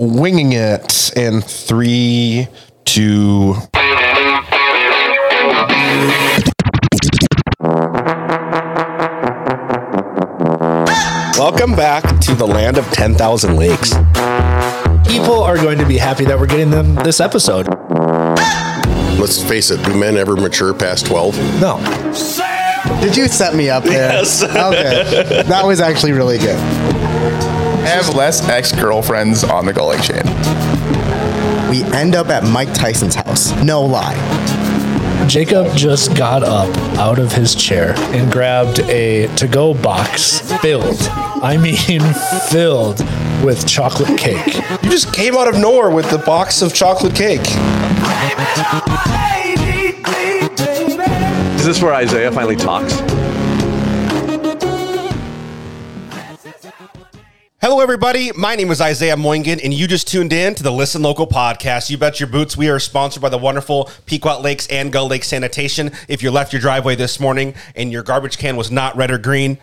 winging it in three, two. Welcome back to the land of 10,000 lakes. People are going to be happy that we're getting them this episode. Let's face it, do men ever mature past 12? No. Did you set me up there? Yes. Okay. That was actually really good. Have less ex girlfriends on the gulling chain. We end up at Mike Tyson's house. No lie. Jacob just got up out of his chair and grabbed a to go box filled, I mean, filled with chocolate cake. You just came out of nowhere with the box of chocolate cake. Is this where Isaiah finally talks? Hello, everybody. My name is Isaiah Moingen, and you just tuned in to the Listen Local podcast. You bet your boots. We are sponsored by the wonderful Pequot Lakes and Gull Lake Sanitation. If you left your driveway this morning and your garbage can was not red or green,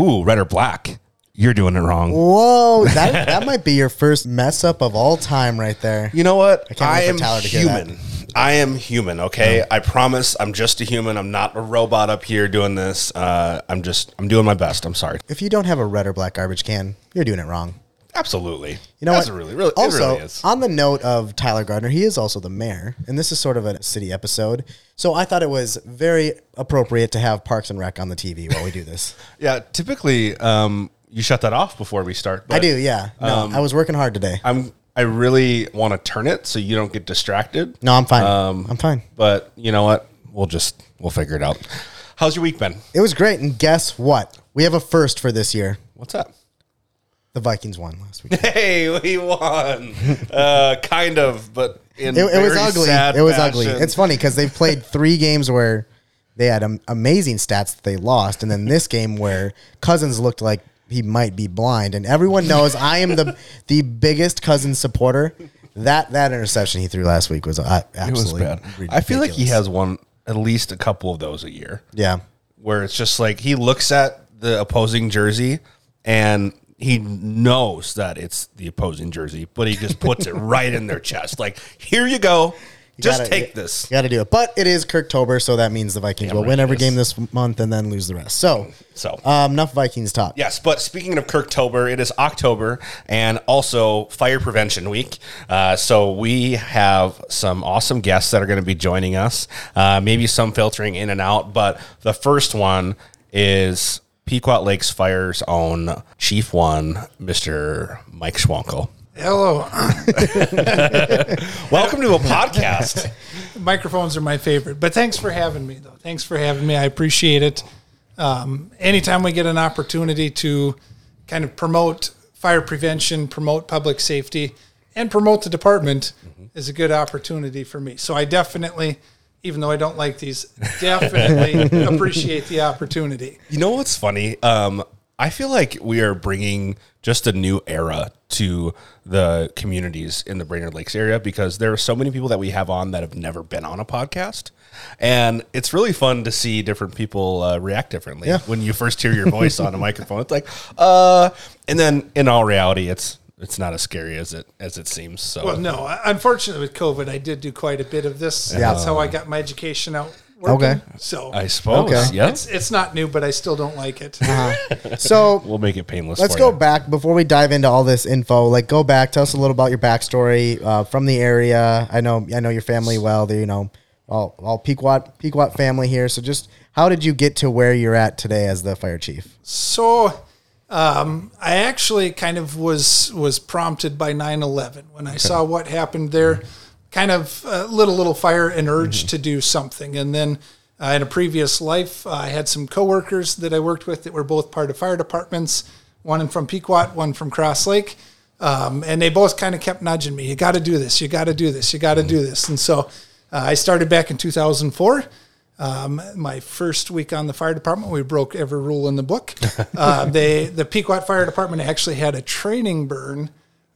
ooh, red or black, you're doing it wrong. Whoa, that that might be your first mess up of all time right there. You know what? I can't wait for am Tyler to hear that. human. I am human. Okay, I promise. I'm just a human. I'm not a robot up here doing this. Uh, I'm just. I'm doing my best. I'm sorry. If you don't have a red or black garbage can, you're doing it wrong. Absolutely. You know That's what? really, really, also, it really is. on the note of Tyler Gardner, he is also the mayor, and this is sort of a city episode. So I thought it was very appropriate to have Parks and Rec on the TV while we do this. Yeah. Typically, um, you shut that off before we start. I do, yeah. No, um, I was working hard today. I'm. I really want to turn it so you don't get distracted. No, I'm fine. Um, I'm fine. But you know what? We'll just we'll figure it out. How's your week been? It was great, and guess what? We have a first for this year. What's up? The Vikings won last week. Hey, we won. uh, kind of, but in It, it was ugly. sad It was ugly. It's funny because they've played three games where they had amazing stats that they lost, and then this game where Cousins looked like he might be blind, and everyone knows I am the the biggest cousin supporter. That that interception he threw last week was uh, It was absolutely. bad. I feel like he has one at least a couple of those a year. Yeah, where it's just like he looks at the opposing jersey and he knows that it's the opposing jersey, but he just puts it right in their chest. Like, here you go. Just gotta- take this. You got to do it, but it is Kirktober, so that means the Vikings Damn will right win every is. game this month and then lose the rest. So, So, um, enough Vikings talk. Yes, but speaking of Kirktober, it is October and also Fire Prevention Week. Uh, so we have some awesome guests that are going to be joining us. Uh, maybe some filtering in and out, but the first one is Pequot Lakes Fire's own Chief One, Mr. Mike Schwankl. Hello. Welcome to a podcast. Microphones are my favorite, but thanks for having me, though. Thanks for having me. I appreciate it. Um, anytime we get an opportunity to kind of promote fire prevention, promote public safety, and promote the department is a good opportunity for me. So I definitely, even though I don't like these, definitely appreciate the opportunity. You know what's funny? Um, I feel like we are bringing just a new era to the communities in the Brainerd Lakes area because there are so many people that we have on that have never been on a podcast. And it's really fun to see different people uh, react differently Yeah. when you first hear your voice on a microphone. It's like, uh, and then in all reality, it's it's not as scary as it as it seems. So Well, no, unfortunately with COVID, I did do quite a bit of this. Yeah. That's how I got my education out. Working. Okay. So I suppose, Okay. yeah, It's it's not new, but I still don't like it. So we'll make it painless. Let's for go you. back before we dive into all this info. Like, go back, tell us a little about your backstory uh, from the area. I know, I know your family well. They're you know all all Pequot Pequot family here. So, just how did you get to where you're at today as the fire chief? So, um, I actually kind of was was prompted by 9/11 when I saw what happened there. Kind of lit a little little fire and urge to do something, and then. Uh, in a previous life, uh, I had some coworkers that I worked with that were both part of fire departments. One from Pequot, one from Cross Lake, um, and they both kind of kept nudging me. You got to do this. You got to do this. You got to do this. And so uh, I started back in 2004. Um, my first week on the fire department, we broke every rule in the book. Uh, they, the Pequot Fire Department actually had a training burn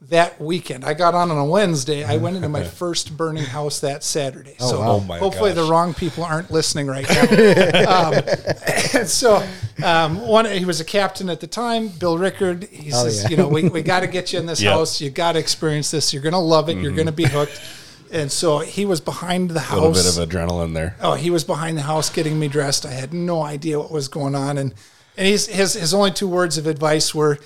that weekend. I got on on a Wednesday. I went into my first burning house that Saturday. so wow. Oh my hopefully the wrong people aren't listening right now. um, and so um, one, he was a captain at the time, Bill Rickard. He says, yeah. you know, we, we got to get you in this Yep. house. You got to experience this. You're going to love it. You're going to be hooked. And so he was behind the house. A little bit of adrenaline there. Oh, he was behind the house getting me dressed. I had no idea what was going on, and and he's, his his only two words of advice were,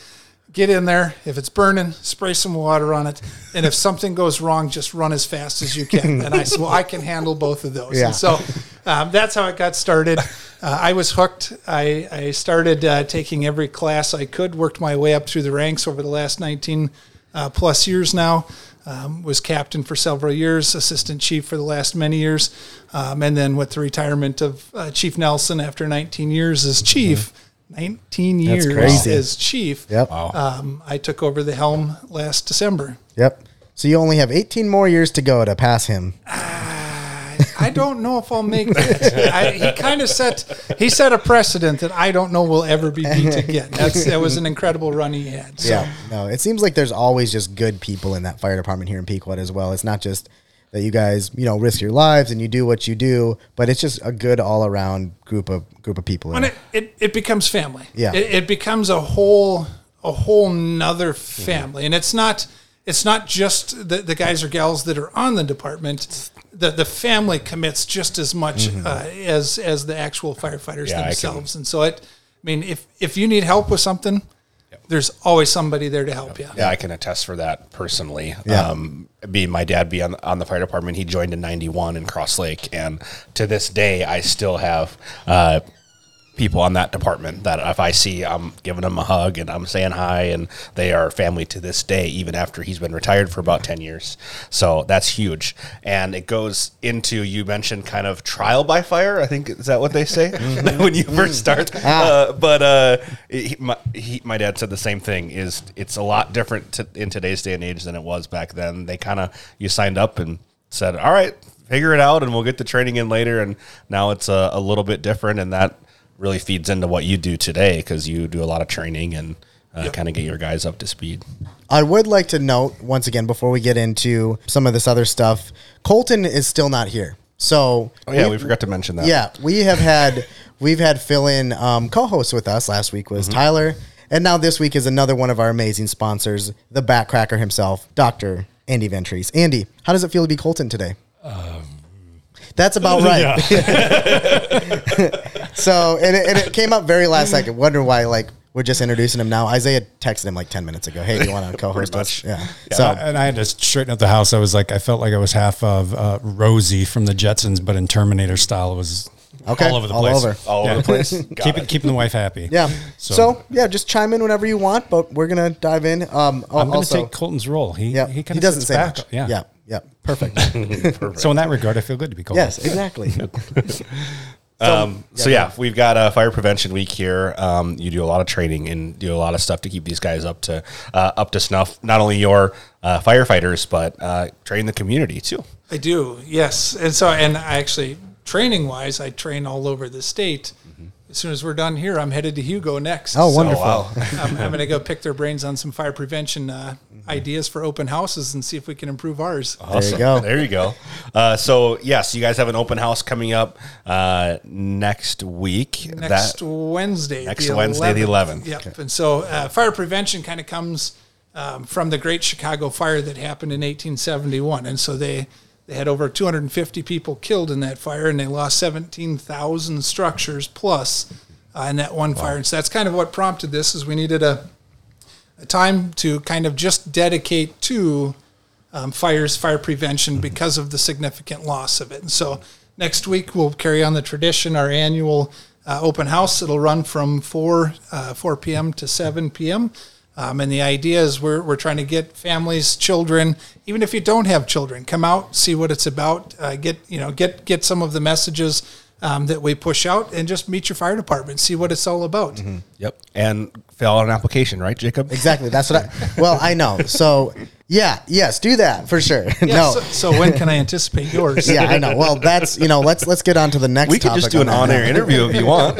"Get in there. If it's burning, spray some water on it, and if something goes wrong, just run as fast as you can." And I said, "Well, I can handle both of those." Yeah. And so um, that's how it got started. Uh, I was hooked. I I started uh, taking every class I could. Worked my way up through the ranks over the last nineteen uh, plus years now. Um, was captain for several years, assistant chief for the last many years, um, and then with the retirement of uh, Chief Nelson after 19 years as chief, 19 years crazy. as chief. Yep. Um, I took over the helm last December. Yep. So you only have 18 more years to go to pass him. I don't know if I'll make that. I, he kind of set he set a precedent that I don't know will ever be beat again. That's that was an incredible run he had. So. Yeah. No, it seems like there's always just good people in that fire department here in Pequot as well. It's not just that you guys, you know, risk your lives and you do what you do, but it's just a good all around group of group of people. and it, it, it becomes family. Yeah. It, it becomes a whole a whole nother family. And it's not it's not just the, the guys or gals that are on the department. The the family commits just as much uh, as as the actual firefighters Yeah, themselves. And so it I mean if if you need help with something, there's always somebody there to help you. Yeah, I can attest for that personally. Yeah. Um, being my dad be on, on the fire department, he joined in 91 in Cross Lake. And to this day, I still have uh, people on that department that if I see, I'm giving them a hug and I'm saying hi. And they are family to this day, even after he's been retired for about 10 years. So that's huge. And it goes into, you mentioned kind of trial by fire. I think, is that what they say when you first start? Uh, but uh, he, my, he, my dad said the same thing is it's a lot different to, in today's day and age than it was back then. They kind of, you signed up and said, all right, figure it out and we'll get the training in later. And now it's a, a little bit different. And that really feeds into what you do today because you do a lot of training and uh, kind of get your guys up to speed. I would like to note once again before we get into some of this other stuff, Colton is still not here. So Oh yeah, we, forgot to mention that. Yeah, we have had we've had fill in um, co-hosts with us. Last week was Mm-hmm. Tyler, and now this week is another one of our amazing sponsors, the Backcracker himself, Doctor Andy Vantreese. Andy, how does it feel to be Colton today? That's about right. so, and it, and it came up very last second. Wonder why, like, we're just introducing him now. Isaiah texted him like 10 minutes ago. Hey, do you want to co host us? much. Yeah. So, So, and I had to straighten up the house. I was like, I felt like I was half of uh, Rosie from the Jetsons, but in Terminator style. It was Okay, all over the all place. over. All over the place. Got Keep it. it, keeping the wife happy. yeah. So, So- yeah, just chime in whenever you want, but we're going to dive in. Um, I'm going to also, take Colton's role. He yeah, he, he, doesn't say back. much. Yeah. Yeah. Yeah. Perfect. So in that regard, I feel good to be Colton. yes, exactly. Um, so yeah, we've got a fire prevention week here. Um, you do a lot of training and do a lot of stuff to keep these guys up to uh, up to snuff. Not only your uh, firefighters, but uh, train the community too. I do, yes. And so, and I actually, training wise, I train all over the state. As soon as we're done here, I'm headed to Hugo next. Oh, So, wonderful. I'm, I'm going to go pick their brains on some fire prevention uh, ideas for open houses and see if we can improve ours. There you go. There you go. Uh, so yes, you guys have an open house coming up uh, next week. next that Wednesday. Next Wednesday, the 11th. Yep. And so uh, fire prevention kind of comes um, from the Great Chicago Fire that happened in 1871. And so they, they had over 250 people killed in that fire and they lost 17,000 structures plus uh, in that one fire. And so that's kind of what prompted this is we needed a, a time to kind of just dedicate to um, fires, fire prevention because of the significant loss of it. And so next week we'll carry on the tradition, our annual uh, open house. It'll run from 4, uh, 4 p.m. to 7 p.m. Um, and the idea is we're, we're trying to get families, children, even if you don't have children, come out, see what it's about, uh, get, you know, get, get some of the messages um, that we push out, and just meet your fire department, see what it's all about. Yep. And fill out an application, right, Jacob? Exactly. That's what I. Well, I know. So yeah, yes, do that for sure. Yeah, no. so, so when can I anticipate yours? yeah, I know. Well, that's you know. Let's let's get on to the next. We could topic just do an on-air interview if you want.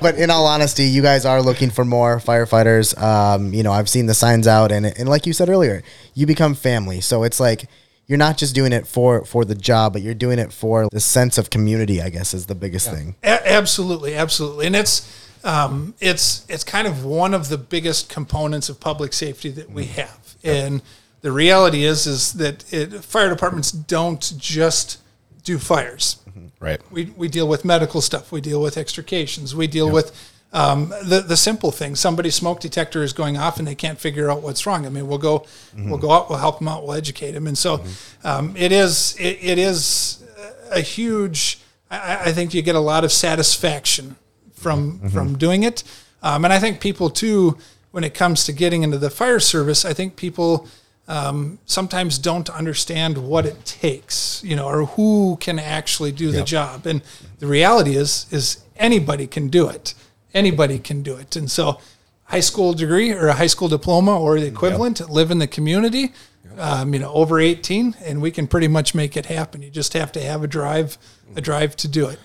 but in all honesty, you guys are looking for more firefighters. Um, you know, I've seen the signs out, and and like you said earlier, you become family. So it's like you're not just doing it for for the job, but you're doing it for the sense of community. I guess is the biggest thing. A- absolutely, absolutely, and it's um, it's it's kind of one of the biggest components of public safety that we have. And the reality is is that it, fire departments don't just do fires. right. We, we deal with medical stuff. We deal with extrications. We deal with um, the the simple thing, Somebody's smoke detector is going off and they can't figure out what's wrong. I mean, we'll go we'll go out. We'll help them out. We'll educate them. And so um, it is it, it is a huge. I, I think you get a lot of satisfaction from from doing it. Um, and I think people too, when it comes to getting into the fire service, I think people um, sometimes don't understand what it takes, you know, or who can actually do the job. And the reality is, is anybody can do it. Anybody can do it. And so, high school degree or a high school diploma or the equivalent, live in the community, um, you know, over 18, and we can pretty much make it happen. You just have to have a drive, a drive to do it.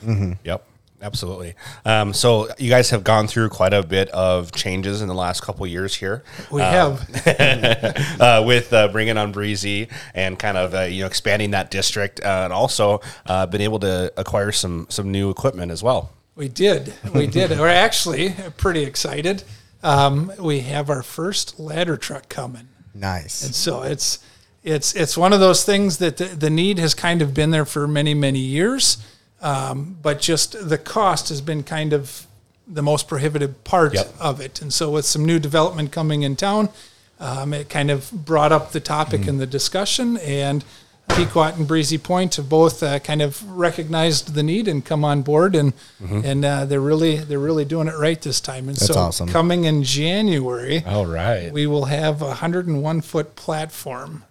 Yep. Absolutely. Um, so you guys have gone through quite a bit of changes in the last couple years here. We have. uh, with uh, bringing on Breezy and kind of uh, you know expanding that district, uh, and also uh, been able to acquire some some new equipment as well. We did. We did. We're actually pretty excited. Um, we have our first ladder truck coming. Nice. And so it's it's it's one of those things that the, the need has kind of been there for many many years, um, but just the cost has been kind of the most prohibitive part Yep. of it. And so with some new development coming in town, um, it kind of brought up the topic in the discussion and. Pequot and Breezy Point have both uh, kind of recognized the need and come on board, and and uh, they're really they're really doing it right this time. And That's so awesome. coming in January, All right. we will have a 101 foot platform.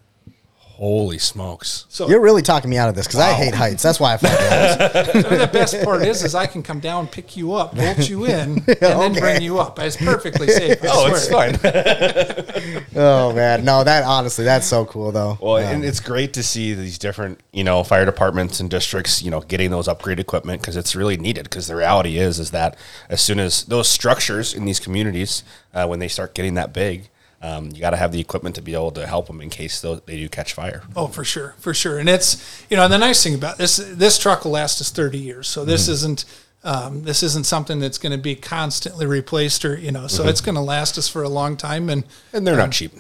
Holy smokes! So You're really talking me out of this because I hate heights. That's why I fly drones. the best part is, is I can come down, pick you up, bolt you in, and then bring you up. It's perfectly safe. Oh, it's fine. oh man, no, that honestly, that's so cool though. Well, and it's great to see these different, you know, fire departments and districts, you know, getting those upgrade equipment because it's really needed. Because the reality is, is that as soon as those structures in these communities, uh, when they start getting that big, um, you got to have the equipment to be able to help them in case they do catch fire. Oh, for sure, for sure. And it's you know the nice thing about this this truck will last us 30 years. So this isn't um, this isn't something that's going to be constantly replaced or you know. So it's going to last us for a long time. And And they're not cheap.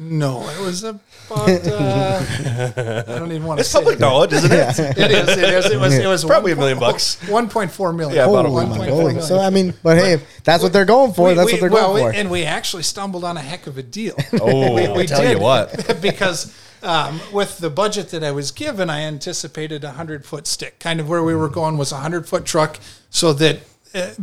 No, it was about uh, I don't even want to It's say public it. knowledge, isn't it? It is. It is. It was. It was Probably a one million bucks. One point four million. Yeah, about a Holy one point million. So I mean, but hey, if that's what they're going for. We- that's we- what they're well, going we- for. and we actually stumbled on a heck of a deal. Oh, we, we tell you what. because um, with the budget that I was given, I anticipated a hundred foot stick. Kind of where we were going was a hundred foot truck, so that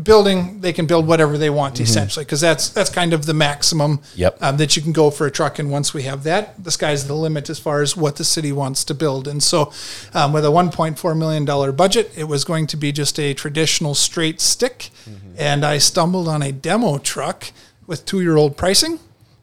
building they can build whatever they want essentially, because that's that's kind of the maximum Yep. um, that you can go for a truck. And once we have that, the sky's the limit as far as what the city wants to build. And so, um, with a 1.4 million dollar budget, it was going to be just a traditional straight stick. And I stumbled on a demo truck with two year old pricing.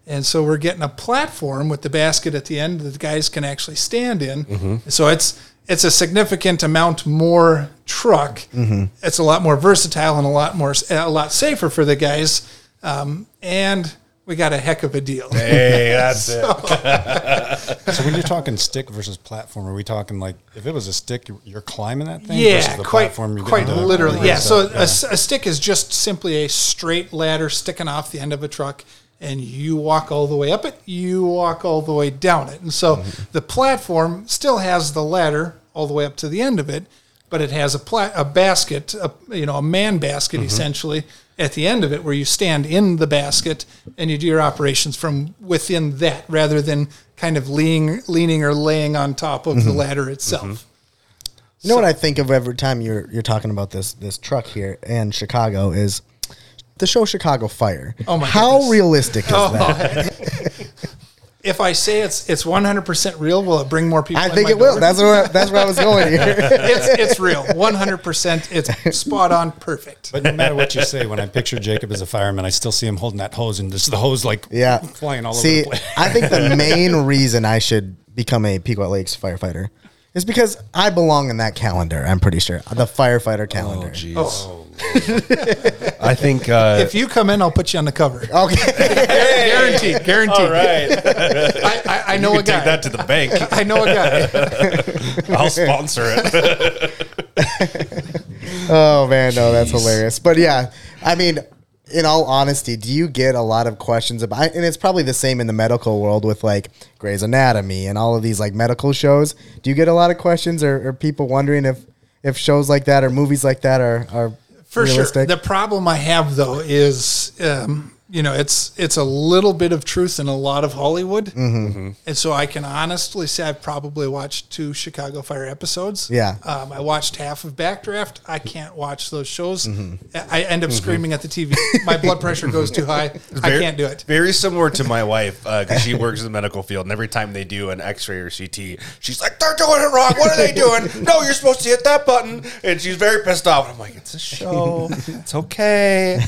And so we're getting a platform with the basket at the end that the guys can actually stand in. So it's it's a significant amount more truck. It's a lot more versatile and a lot more a lot safer for the guys. Um, and we got a heck of a deal. Hey, that's it. So when you're talking stick versus platform, are we talking like if it was a stick, you're- you're climbing that thing? Yeah, versus the quite, platform you're quite getting to literally. Yeah. up? So a s- A, stick is just simply a straight ladder sticking off the end of a truck, and you walk all the way up it. You walk all the way down it, and so Mm-hmm. the platform still has the ladder all the way up to the end of it, but it has a pla- a basket, a, you know, a man basket Mm-hmm. essentially at the end of it, where you stand in the basket and you do your operations from within that, rather than kind of leaning, leaning or laying on top of Mm-hmm. the ladder itself. You know what I think of every time you're you're talking about this this truck here in Chicago is the show Chicago Fire. Oh my How goodness. realistic is oh. that? If I say it's it's 100 percent real, will it bring more people? I think my it will. That's where that's where I was going here. it's it's real, 100. percent It's spot on, perfect. But no matter what you say, when I picture Jacob as a fireman, I still see him holding that hose and just the hose like Yeah, flying all See, over the place. I think the main reason I should become a Pequot Lakes firefighter is because I belong in that calendar. I'm pretty sure the firefighter calendar. Oh, Jeez. Oh. I think. Uh, If you come in, I'll put you on the cover. okay, guaranteed, guaranteed. all right. I, I, I know you a guy. take that to the bank. I know a guy. I'll sponsor it. oh man, no, that's hilarious. But yeah, I mean, in all honesty, do you get a lot of questions about? And it's probably the same in the medical world with like Grey's Anatomy and all of these like medical shows. Do you get a lot of questions or, or people wondering if if shows like that or movies like that are are For sure. realistic? The problem I have though is, um, you know, it's it's a little bit of truth in a lot of Hollywood, mm-hmm. and so I can honestly say I've probably watched two Chicago Fire episodes. Yeah. um, I watched half of Backdraft. I can't watch those shows. Mm-hmm. I end up screaming at the TV. My blood pressure goes too high. I can't do it. Very similar to my wife because she works in the medical field, and every time they do an X-ray or CT, she's like, "They're doing it wrong. What are they doing? no, you're supposed to hit that button." And she's very pissed off. I'm like, "It's a show. It's okay.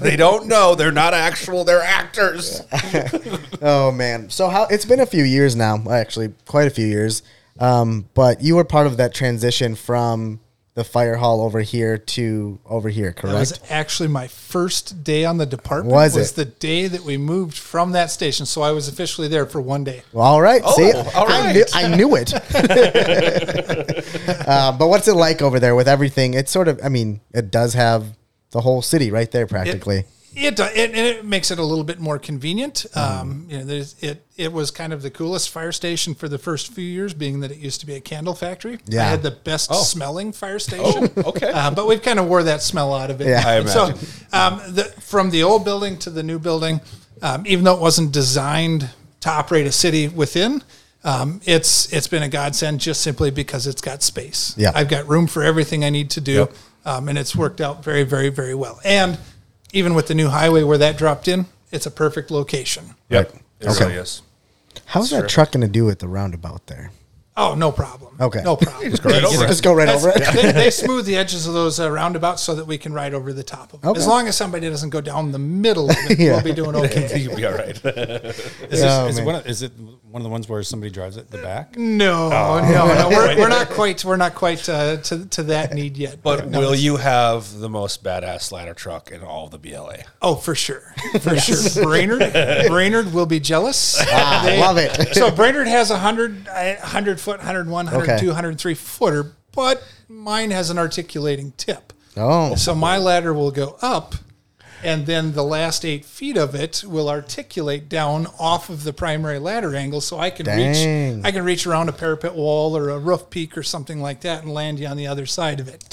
they don't know. They're not actual. They're actors." Oh man! So how it's been a few years now, actually, quite a few years. Um, but you were part of that transition from the fire hall over here to over here, correct? That was actually my first day on the department. Was it? the day that we moved from that station, so I was officially there for one day. Well, all right. See, all I, knew. I knew it. uh, but what's it like over there with everything? It's sort of, I mean, it does have the whole city right there, practically. It, do- it and it makes it a little bit more convenient. Um, you know, there's, it it was kind of the coolest fire station for the first few years, being that it used to be a candle factory. Yeah. I had the best smelling fire station. okay. uh, but we've kind of wore that smell out of it. Yeah. I And So, um, the, from the old building to the new building, um, even though it wasn't designed to operate a city within. Um, it's it's been a godsend just simply because it's got space. Yeah. I've got room for everything I need to do, um, and it's worked out very, very, very well. And even with the new highway where that dropped in, it's a perfect location. Yep. It Okay. really is. How's that truck going to do at the roundabout there? Oh, no problem. Okay. no problem. Just go right over it. Just go right over it. they, they smooth the edges of those uh, roundabouts so that we can ride over the top of them. Okay. As long as somebody doesn't go down the middle of it, Yeah. we'll be doing okay. You'll be all right. Is, this, Oh, is, it one of, is it one of the ones where somebody drives it the back? No, no, no. We're, we're not quite. We're not quite uh, to to that need yet. But no, will you have the most badass ladder truck in all the BLA? Oh, for sure, for sure. Brainerd, Brainerd will be jealous. Ah, They- love it. So Brainerd has a 100, uh, 100 foot, 101, 102, Okay. 103 footer, but mine has an articulating tip. Oh, So my ladder will go up, and then the last eight feet of it will articulate down off of the primary ladder angle, so I can Dang. reach. I can reach around a parapet wall or a roof peak or something like that and land you on the other side of it.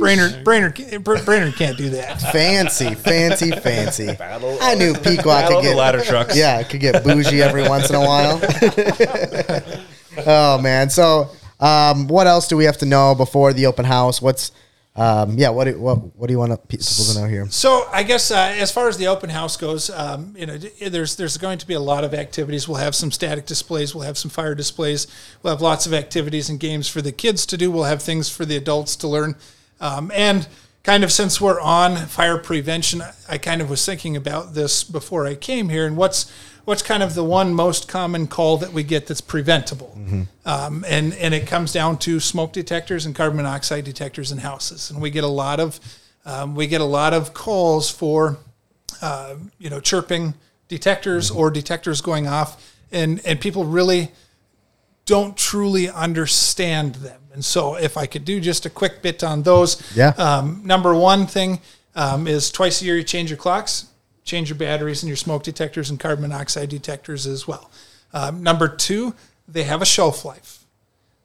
Brainerd, Brainerd, Brainerd can't do that. fancy, fancy, fancy. I knew Pequot could of the get ladder trucks. Yeah, it could get bougie every once in a while. oh man. So, um, what else do we have to know before the open house? What's um, yeah, what do, what what do you want people to know here? So I guess uh, as far as the open house goes, um, you know, there's there's going to be a lot of activities. We'll have some static displays. We'll have some fire displays. We'll have lots of activities and games for the kids to do. We'll have things for the adults to learn. Um, and kind of since we're on fire prevention, I kind of was thinking about this before I came here. And what's what's kind of the one most common call that we get that's preventable? Um, and and it comes down to smoke detectors and carbon monoxide detectors in houses. And we get a lot of um, we get a lot of calls for uh, you know chirping detectors or detectors going off, and and people really don't truly understand them. And so, if I could do just a quick bit on those, Yeah. Um, number one thing um, is twice a year you change your clocks, change your batteries and your smoke detectors and carbon monoxide detectors as well. Um, number two, they have a shelf life.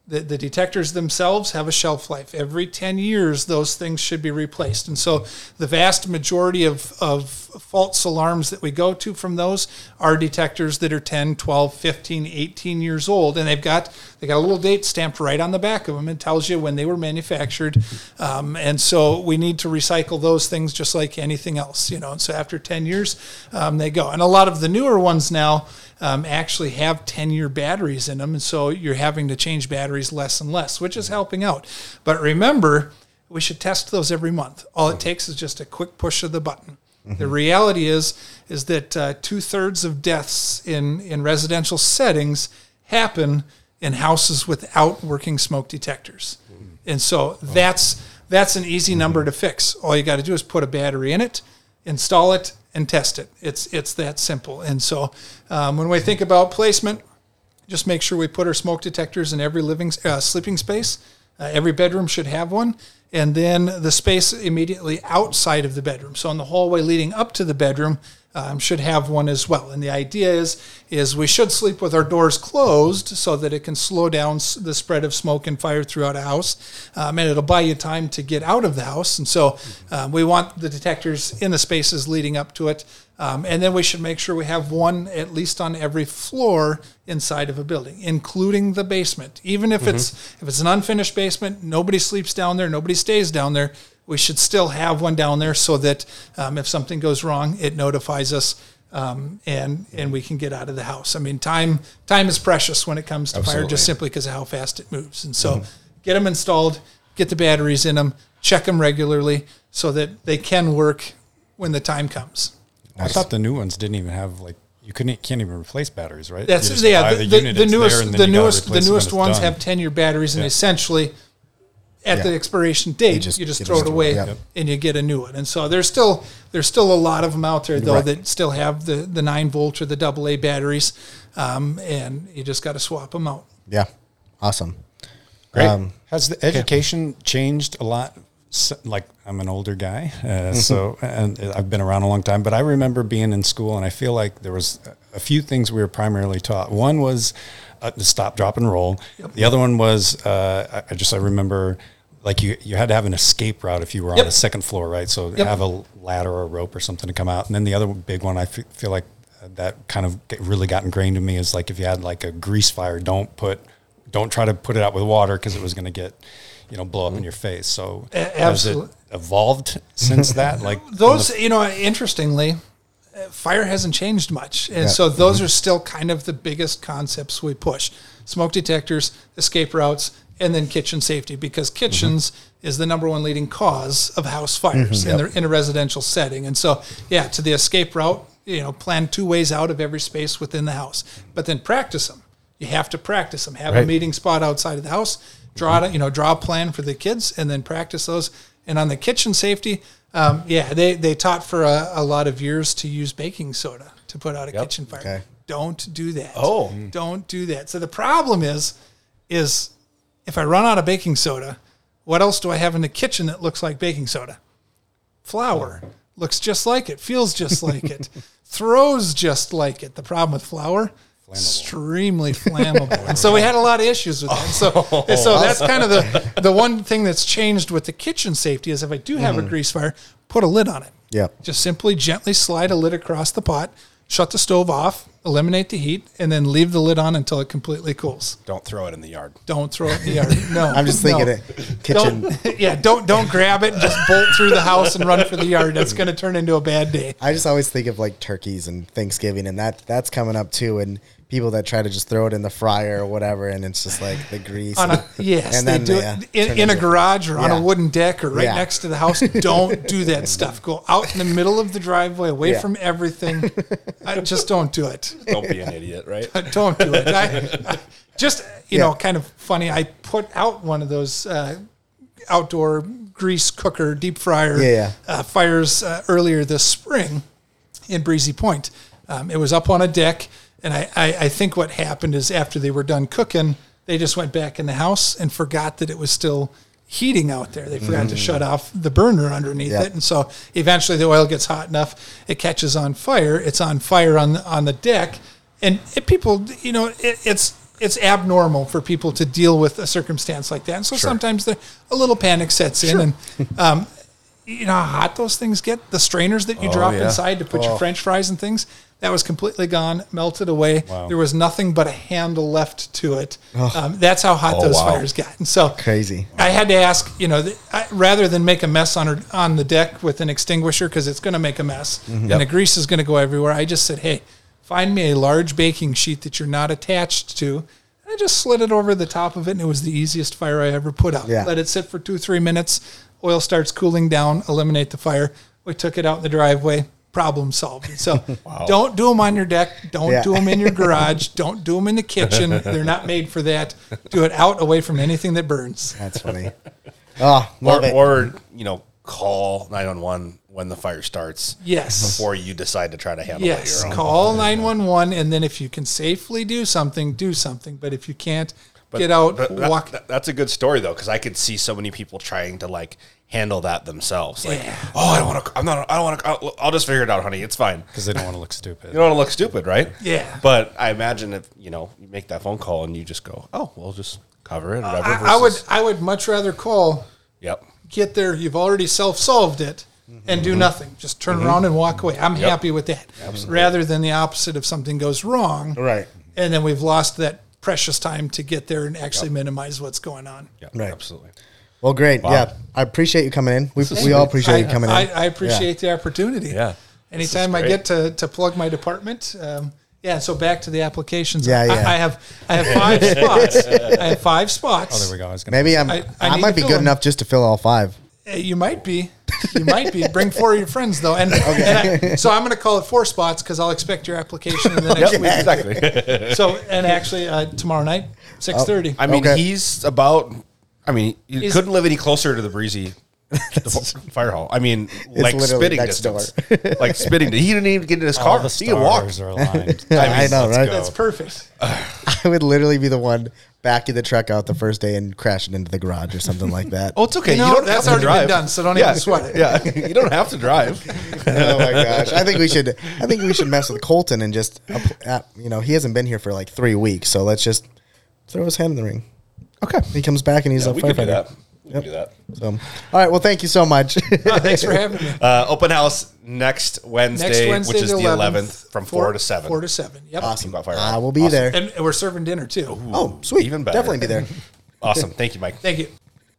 The, the detectors themselves have a shelf life. Every 10 years, those things should be replaced. And so the vast majority of, of false alarms that we go to from those are detectors that are 10, 12, 15, 18 years old. And they've got, they got a little date stamped right on the back of them. and tells you when they were manufactured. Um, and so we need to recycle those things just like anything else, you know. And so after 10 years, um, they go. And a lot of the newer ones now, um, actually have 10 year batteries in them. And so you're having to change batteries less and less, which is helping out. But remember, we should test those every month. All it takes is just a quick push of the button. The reality is is that uh, two thirds of deaths in in residential settings happen in houses without working smoke detectors, and so that's that's an easy number to fix. All you got to do is put a battery in it, install it, and test it. It's it's that simple. And so um, when we think about placement, just make sure we put our smoke detectors in every living uh, sleeping space. Uh, every bedroom should have one, and then the space immediately outside of the bedroom. So in the hallway leading up to the bedroom um, should have one as well. And the idea is is we should sleep with our doors closed so that it can slow down the spread of smoke and fire throughout a house, um, and it'll buy you time to get out of the house. And so um, we want the detectors in the spaces leading up to it. Um, and then we should make sure we have one at least on every floor inside of a building, including the basement. Even if it's if it's an unfinished basement, nobody sleeps down there, nobody stays down there. We should still have one down there so that um, if something goes wrong, it notifies us um, and and we can get out of the house. I mean, time time is precious when it comes to fire, just simply because of how fast it moves. And so, get them installed, get the batteries in them, check them regularly so that they can work when the time comes. I thought the new ones didn't even have like you couldn't can't even replace batteries, right? That's yeah. The, the, unit, the newest, the newest, the replace it when newest ones done. have ten year batteries, and Yeah. essentially, at the expiration date, you just- just, throw it away it, yep. and you get a new one. And so there's still there's still a lot of them out there though Right. that still have the the nine volt or the double A batteries, um, and you just got to swap them out. Yeah. Awesome. Great. Um, Has the education changed a lot? S- Like I'm an older guy, uh, Mm-hmm. so and I've been around a long time. But I remember being in school, and I feel like there was a few things we were primarily taught. One was uh, to stop, drop, and roll. The other one was uh, I- I just I remember like you you had to have an escape route if you were on the second floor, right? So Yep. have a ladder or a rope or something to come out. And then the other big one I feel like that kind of really got ingrained in me is like if you had like a grease fire, don't put don't try to put it out with water because it was going to get you know blow up in your face. So A- has it evolved since that? Like Those, you know, interestingly, fire hasn't changed much, and so those mm-hmm. are still kind of the biggest concepts we push: smoke detectors, escape routes, and then kitchen safety. Because kitchens is the number one leading cause of house fires in, the, in a residential setting, and so yeah, to the escape route, you know, plan two ways out of every space within the house, but then practice them. You have to practice them. Have a meeting spot outside of the house. Draw you know, draw a plan for the kids, and then practice those. And on the kitchen safety, um, yeah, they they taught for a, a lot of years to use baking soda to put out a kitchen fire. Okay. Don't do that. Oh. don't do that. So the problem is, is if I run out of baking soda, what else do I have in the kitchen that looks like baking soda? Flour looks just like it, feels just like it, throws just like it. The problem with flour, extremely flammable, and so we had a lot of issues with that. So, and so that's kind of the the one thing that's changed with the kitchen safety is if I do have a mm. grease fire, put a lid on it. Yeah. Just simply gently slide a lid across the pot, shut the stove off, eliminate the heat, and then leave the lid on until it completely cools. Don't throw it in the yard. Don't throw it in the yard. No, I'm just thinking no. it. Kitchen. Don't, yeah, don't don't grab it and just bolt through the house and run for the yard. That's going to turn into a bad day. I just always think of like turkeys and Thanksgiving, and that that's coming up too. And people that try to just throw it in the fryer or whatever, and it's just like the grease. On a, yes, and they then, do yeah, it in, in a garage or on a wooden deck or right Yeah. next to the house. Don't do that stuff. Go out in the middle of the driveway, away Yeah. from everything. I, just don't do it. Don't be an idiot, right? don't do it. I, I- just you Yeah. know, kind of funny. I put out one of those uh, outdoor grease cooker deep fryer Yeah, yeah. Uh, fires uh, earlier this spring in Breezy Point. Um, it was up on a deck, and I, I, I think what happened is after they were done cooking, they just went back in the house and forgot that it was still heating out there. They forgot to shut off the burner underneath Mm. It, and so eventually the oil gets hot enough, it catches on fire. It's on fire on the, on the deck, and it, people, you know, it, it's it's abnormal for people to deal with a circumstance like that, and so sometimes a little panic sets in, and um, you know how hot those things get. The strainers that you drop yeah. inside to put your French fries and things. That was completely gone, melted away. There was nothing but a handle left to it. Um, that's how hot those wow. fires got. And so Crazy. I had to ask, you know, th- I, rather than make a mess on her, on the deck with an extinguisher because it's going to make a mess and the grease is going to go everywhere. I just said, hey, find me a large baking sheet that you're not attached to. I just slid it over the top of it, and it was the easiest fire I ever put out. Yeah. Let it sit for two, three minutes. Oil starts cooling down. Eliminate the fire. We took it out in the driveway. Problem solved. So don't do them on your deck. Don't Yeah. do them in your garage. Don't do them in the kitchen. They're not made for that. Do it out away from anything that burns. That's funny. Oh, love or, or you know, call nine one one when the fire starts. Yes. Before you decide to try to handle Yes, it your own. call 911 and then if you can safely do something, do something. But if you can't, get out, But that- walk. that- that's a good story though, because I could see so many people trying to like handle that themselves. Like, Yeah. oh, I don't want to. I'm not. I don't want to. I'll, I'll just figure it out, honey. It's fine. because they don't want to look stupid. You don't want to look stupid, right? Yeah. But I imagine if you know you make that phone call and you just go, oh, we'll just cover it. Whatever. I, I would I would much rather call, Yep. get there, you've already self solved it, and do mm-hmm. nothing. Just turn mm-hmm. around and walk away. I'm happy with that. Rather than the opposite if something goes wrong. Right. And then we've lost that precious time to get there and actually minimize what's going on. Yep. Right. Absolutely. Well, great. Yeah, I appreciate you coming in. We, we all appreciate you coming in. I, I appreciate the opportunity. Yeah. Anytime I get to, to plug my department, um, yeah. So back to the applications. Yeah, I, yeah. I have I have five spots. I have five spots. Oh, there we go. I was gonna Maybe I'm. I- I, I might be good them. enough just to fill all five. Uh, You might be. You might be. Bring four of your friends though, and, and I, so I'm going to call it four spots because I'll expect your application in the next week. Exactly. So and actually uh, tomorrow night, six thirty. I mean, Okay. he's about. I mean, you He's- couldn't live any closer to the breezy the fire hall. I mean, like literally spitting next distance. like spitting. He didn't even get in his car. All the he could walk. stars are aligned. I know, right? That's perfect. I would literally be the one backing the truck out the first day and crashing into the garage or something like that. Oh, it's okay. You know, you don't that's have to already been drive. done, so don't yeah. even sweat it. Yeah, you don't have to drive. oh my gosh! I think we should. I think we should mess with Colton and just, uh, you know, he hasn't been here for like three weeks, so let's just throw his hand in the ring. Okay, He comes back and he's a we can do firefighter. That. We can do that. So, all right. Well, thank you so much. Oh, thanks for having me. Uh, open house next Wednesday, Next Wednesday, which is the 11th, 11th, from four, to seven. Four to seven. Yep. Awesome. About fire I will be Awesome. there. And we're serving dinner too. Oh, sweet! even better. Definitely be there. Awesome. Thank you, Mike. Thank you.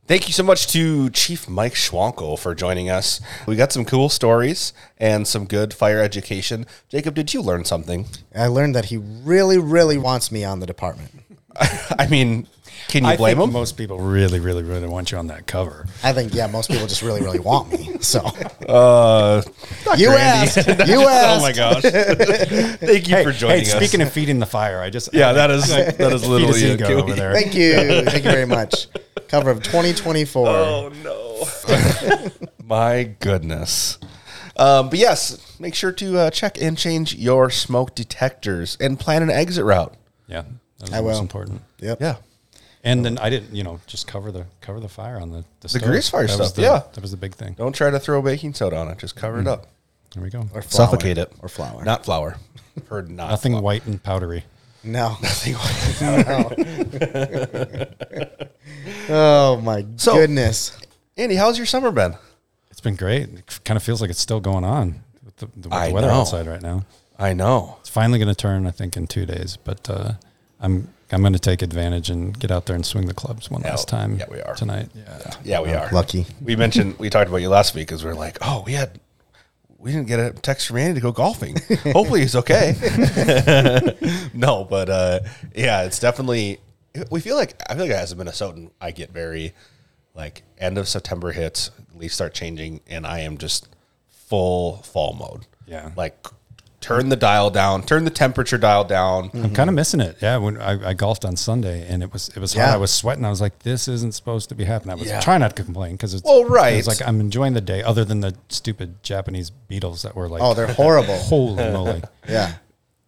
Thank you so much to Chief Mike Schwankl for joining us. We got some cool stories and some good fire education. Jacob, did you learn something? I learned that he really, really wants me on the department. I mean, can you I blame think him? most people really, really, really want you on that cover. I think, yeah, most people just really, really want me. So, Uh, you asked. You asked. oh my gosh! Thank you for joining hey, us. speaking of feeding the fire, I just yeah, that is that is feed his literally ego over there. Thank you. Thank you very much. Cover of 2024. Oh no! My goodness. Um, but yes, make sure to uh, check and change your smoke detectors and plan an exit route. Yeah, that was I most will. important. Yep. Yeah. And then I didn't, you know, just cover the cover the fire on the the, stove. grease fire That was stuff, the- yeah. that was the big thing. Don't try to throw baking soda on it. Just cover it up. There we go. Or flour. Suffocate it. Or flour. Not flour. Heard not. Nothing flour. white and powdery. No. Nothing white. Oh my So- goodness. Andy, how's your summer been? It's been great. It kind of feels like it's still going on with the, the, with I the weather know. outside right now. I know. It's finally going to turn, I think, in two days. But uh, I'm I'm going to take advantage and get out there and swing the clubs one Yeah, last time. yeah, we are. tonight. Yeah, Yeah, we are. Lucky. We mentioned we talked about you last week because we are like, oh, we had we didn't get a text from Andy to go golfing. Hopefully he's okay. no, but uh, yeah, it's definitely. We feel like I feel like as a Minnesotan, I get very like end of September hits, leaves start changing, and I am just full fall mode. Yeah. like turn the dial down, turn the temperature dial down. I'm kind of missing it. Yeah, when I, I golfed on Sunday and it was it was hot. I was sweating. I was like, this isn't supposed to be happening. I was Yeah. trying not to complain because it's Well, right. It's like I'm enjoying the day, other than the stupid Japanese beetles that were like, Oh, they're horrible. holy moly. Yeah.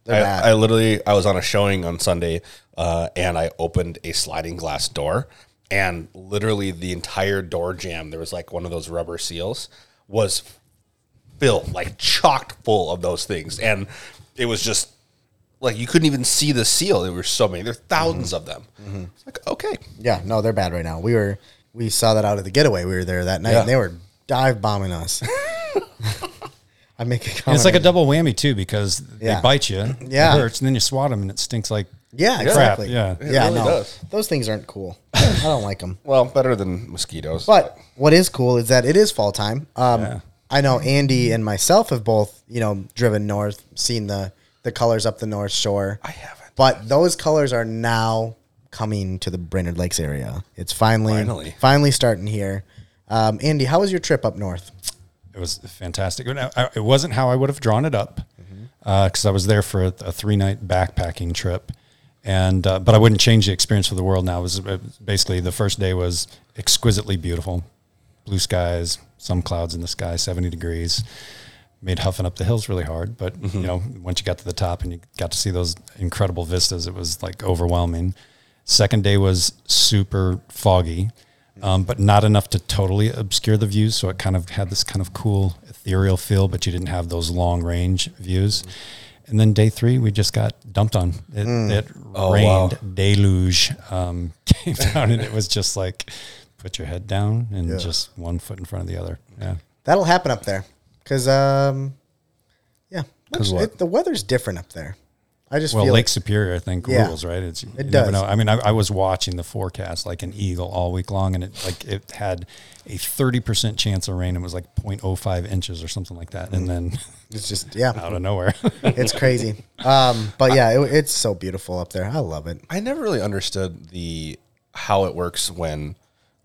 I, I literally I was on a showing on Sunday, uh, and I opened a sliding glass door, and literally the entire door jam. There was like one of those rubber seals was filled, like chocked full of those things, and it was just like you couldn't even see the seal. There were so many. There are 1000s of them. It's like okay, yeah. No, they're bad right now. We were, we saw that out of the getaway. We were there that night Yeah. and they were dive bombing us. I make a And it's like a double whammy too because Yeah. they bite you, Yeah. it hurts, and then you swat them and it stinks like yeah, crap. exactly. Yeah. It Yeah. really no, does. those things aren't cool. I don't like them. well, better than mosquitoes. But what is cool is that it is fall time. Um, Yeah. I know Andy and myself have both, you know, driven north, seen the the colors up the North Shore. I haven't. But those colors are now coming to the Brainerd Lakes area. It's finally Finally. finally, starting here. Um, Andy, how was your trip up north? It was fantastic. It wasn't how I would have drawn it up because I was there for a, a three night backpacking trip, and uh, but I wouldn't change the experience for the world. Now it was uh, basically the first day was exquisitely beautiful, blue skies, some clouds in the sky, seventy degrees. Made huffing up the hills really hard, but you know once you got to the top and you got to see those incredible vistas, it was like overwhelming. Second day was super foggy, um, but not enough to totally obscure the views. So it kind of had this kind of cool ethereal feel, but you didn't have those long range views. And then day three, we just got dumped on. It, it Oh, rained wow. deluge um, came down, and it was just like put your head down and just one foot in front of the other. Yeah. That'll happen up there, because um, yeah, 'Cause what? It- the weather's different up there. I just Well, feel Lake like- Superior, I think, Yeah. rules, right? It's, It does. know. I mean, I, I was watching the forecast like an eagle all week long, and it like it had a thirty percent chance of rain. It was like 0.05 inches or something like that, and then it's just yeah, out of nowhere. it's crazy. Um, but yeah, it, it's so beautiful up there. I love it. I never really understood the how it works when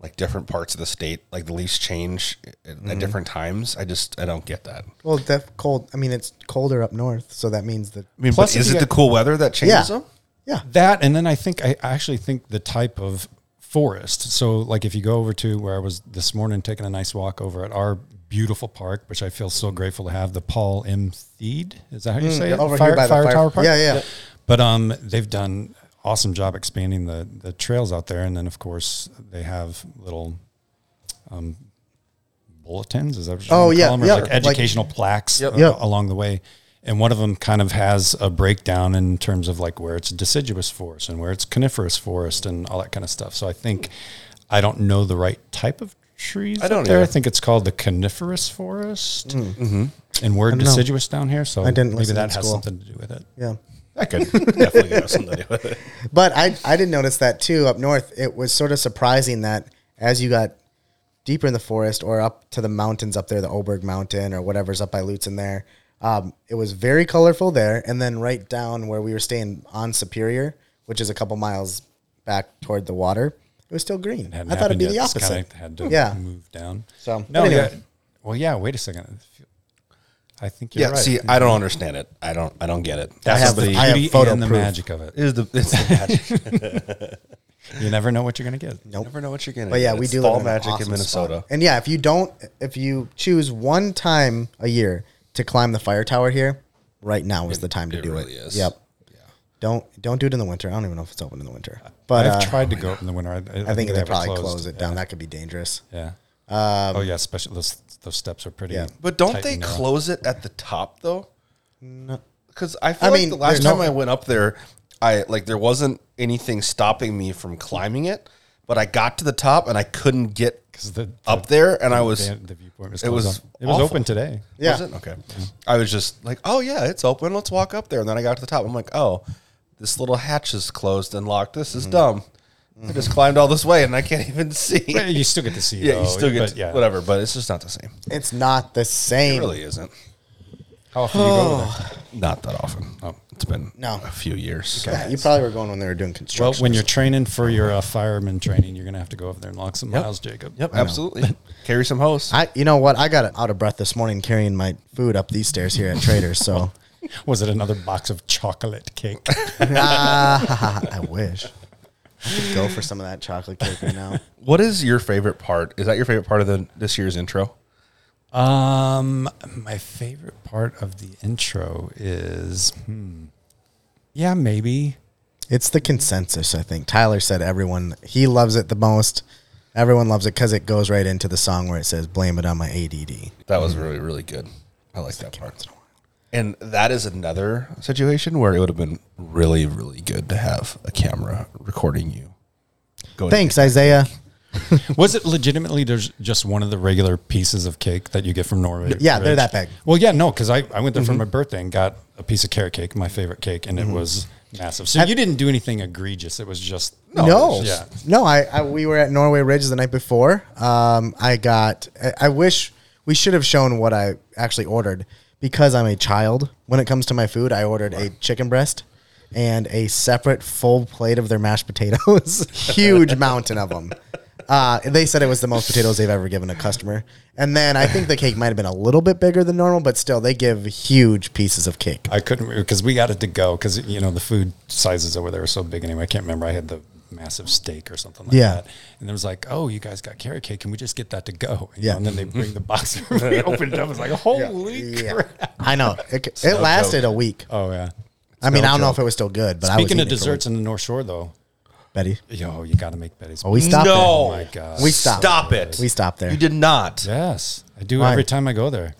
like different parts of the state, like the leaves change at, Mm-hmm. at different times. I just I don't get that. Well, the cold. I mean, it's colder up north, so that means that I mean, Plus, is you it the cool weather that changes Yeah. them? yeah, that, and then I think I actually think the type of forest. So, like if you go over to where I was this morning, taking a nice walk over at our beautiful park, which I feel so grateful to have, the Paul M. Theed. Is that how you say it? Mm, over here by the fire- Tower Park. Yeah, yeah. But um, they've done awesome job expanding the the trails out there, and then of course they have little um, bulletins. Is that what you Oh, wanna yeah. Or yeah, like like- educational plaques uh, Yep. along the way. And one of them kind of has a breakdown in terms of like where it's deciduous forest and where it's coniferous forest and all that kind of stuff. So I think I don't know the right type of trees. I don't up there. I think it's called the coniferous forest, mm-hmm. and we're know. deciduous down here. So I didn't maybe that has school. something to do with it. yeah. That could definitely have something to do with it. But I I did notice that too up north. It was sort of surprising that as you got deeper in the forest or up to the mountains up there, the Oberg Mountain or whatever's up by Lutzen there, um, it was very colorful there. And then right down where we were staying on Superior, which is a couple miles back toward the water, it was still green. I thought it'd be happened the opposite. kinda had to Yeah. move down. So, no, anyway. yeah. Well, yeah. Wait a second. I think you're Yeah, right. see, I don't understand it. I don't I don't get it. That's I have the the- I have photo and the proof. magic of it. is the it's the magic. You never know what you're going to get. You never know what you're getting. But yeah, we do fall live in an magic awesome in Minnesota. spot. And yeah, if you don't, if you choose one time a year to climb the fire tower here, right now is the time to it do really it. is. Yep. Don't don't do it in the winter. I don't even know if it's open in the winter. But I've uh, tried to go up in the winter. I, I I think they have probably closed. close it down. Yeah. That could be dangerous. Yeah. Oh yeah, especially those those steps are pretty. Yeah. But don't they and narrow. close it at the top though? Because I feel I like mean, the last time no- I went up there, I like there wasn't anything stopping me from climbing it, but I got to the top and I couldn't get 'Cause the, up there, and I was the, the viewpoint was it closed was off. it was awful. open today. Yeah. Was it? Okay. I was just like, oh yeah, it's open. Let's walk up there. And then I got to the top. I'm like, oh, this little hatch is closed and locked. This Mm-hmm. is dumb. I just climbed all this way and I can't even see. You still get to see. yeah, though, you still get but to- yeah. whatever, but it's just not the same. It's not the It same. really isn't. How often do you go over there? Not that often. Oh, it's been No. a few years. Yeah, you probably were going when they were doing construction. Well, when you're training for your uh, fireman training, you're going to have to go over there and lock some Yep. miles, Jacob. Yep, absolutely. Carry some hose. I, you know what? I got out of breath this morning carrying my food up these stairs here at Traders. So Was it another box of chocolate cake? ah, I wish I could go for some of that chocolate cake right now. What is your favorite part? Is that your favorite part of the this year's intro? Um, my favorite part of the intro is, hmm, yeah, maybe. It's the consensus, I think. Tyler said everyone he loves it the most. Everyone loves it because it goes right into the song where it says "Blame it on my ADD." That was really really good. I like that part. And that is another situation where it would have been really really good to have a camera recording you. Going Thanks, Isaiah. Was it legitimately there's just one of the regular pieces of cake that you get from Norway? Yeah, they're that big. Well, yeah, no, because I, I went there for my birthday and got a piece of carrot cake, my favorite cake, and it was massive. So you didn't do anything egregious. It was just No, Yeah. no. I, I we were at Norway Ridge the night before. Um, I got. I, I wish we should have shown what I actually ordered because I'm a child, when it comes to my food, I ordered a chicken breast and a separate full plate of their mashed potatoes. Huge mountain of them. Uh, they said it was the most potatoes they've ever given a customer. And then I think the cake might have been a little bit bigger than normal, but still, they give huge pieces of cake. I couldn't because we got it to go because you know the food sizes over there are so big anyway. I can't remember. I had the massive steak or something like Yeah. that, and it was like, oh, you guys got carrot cake. Can we just get that to go? You Yeah. know, and then they bring the box. we opened it up. It's like, holy Yeah, crap! I know. It, it lasted a week. Oh yeah. I mean, no I don't know if it was still good, but I Speaking of eating it for desserts in the North Shore, though. Betty, yo, you got to make Betty's. oh, we stopped No. Oh there. my god. We stopped. Stop it. We stopped there. You did not. Yes, I do Why? every time I go there.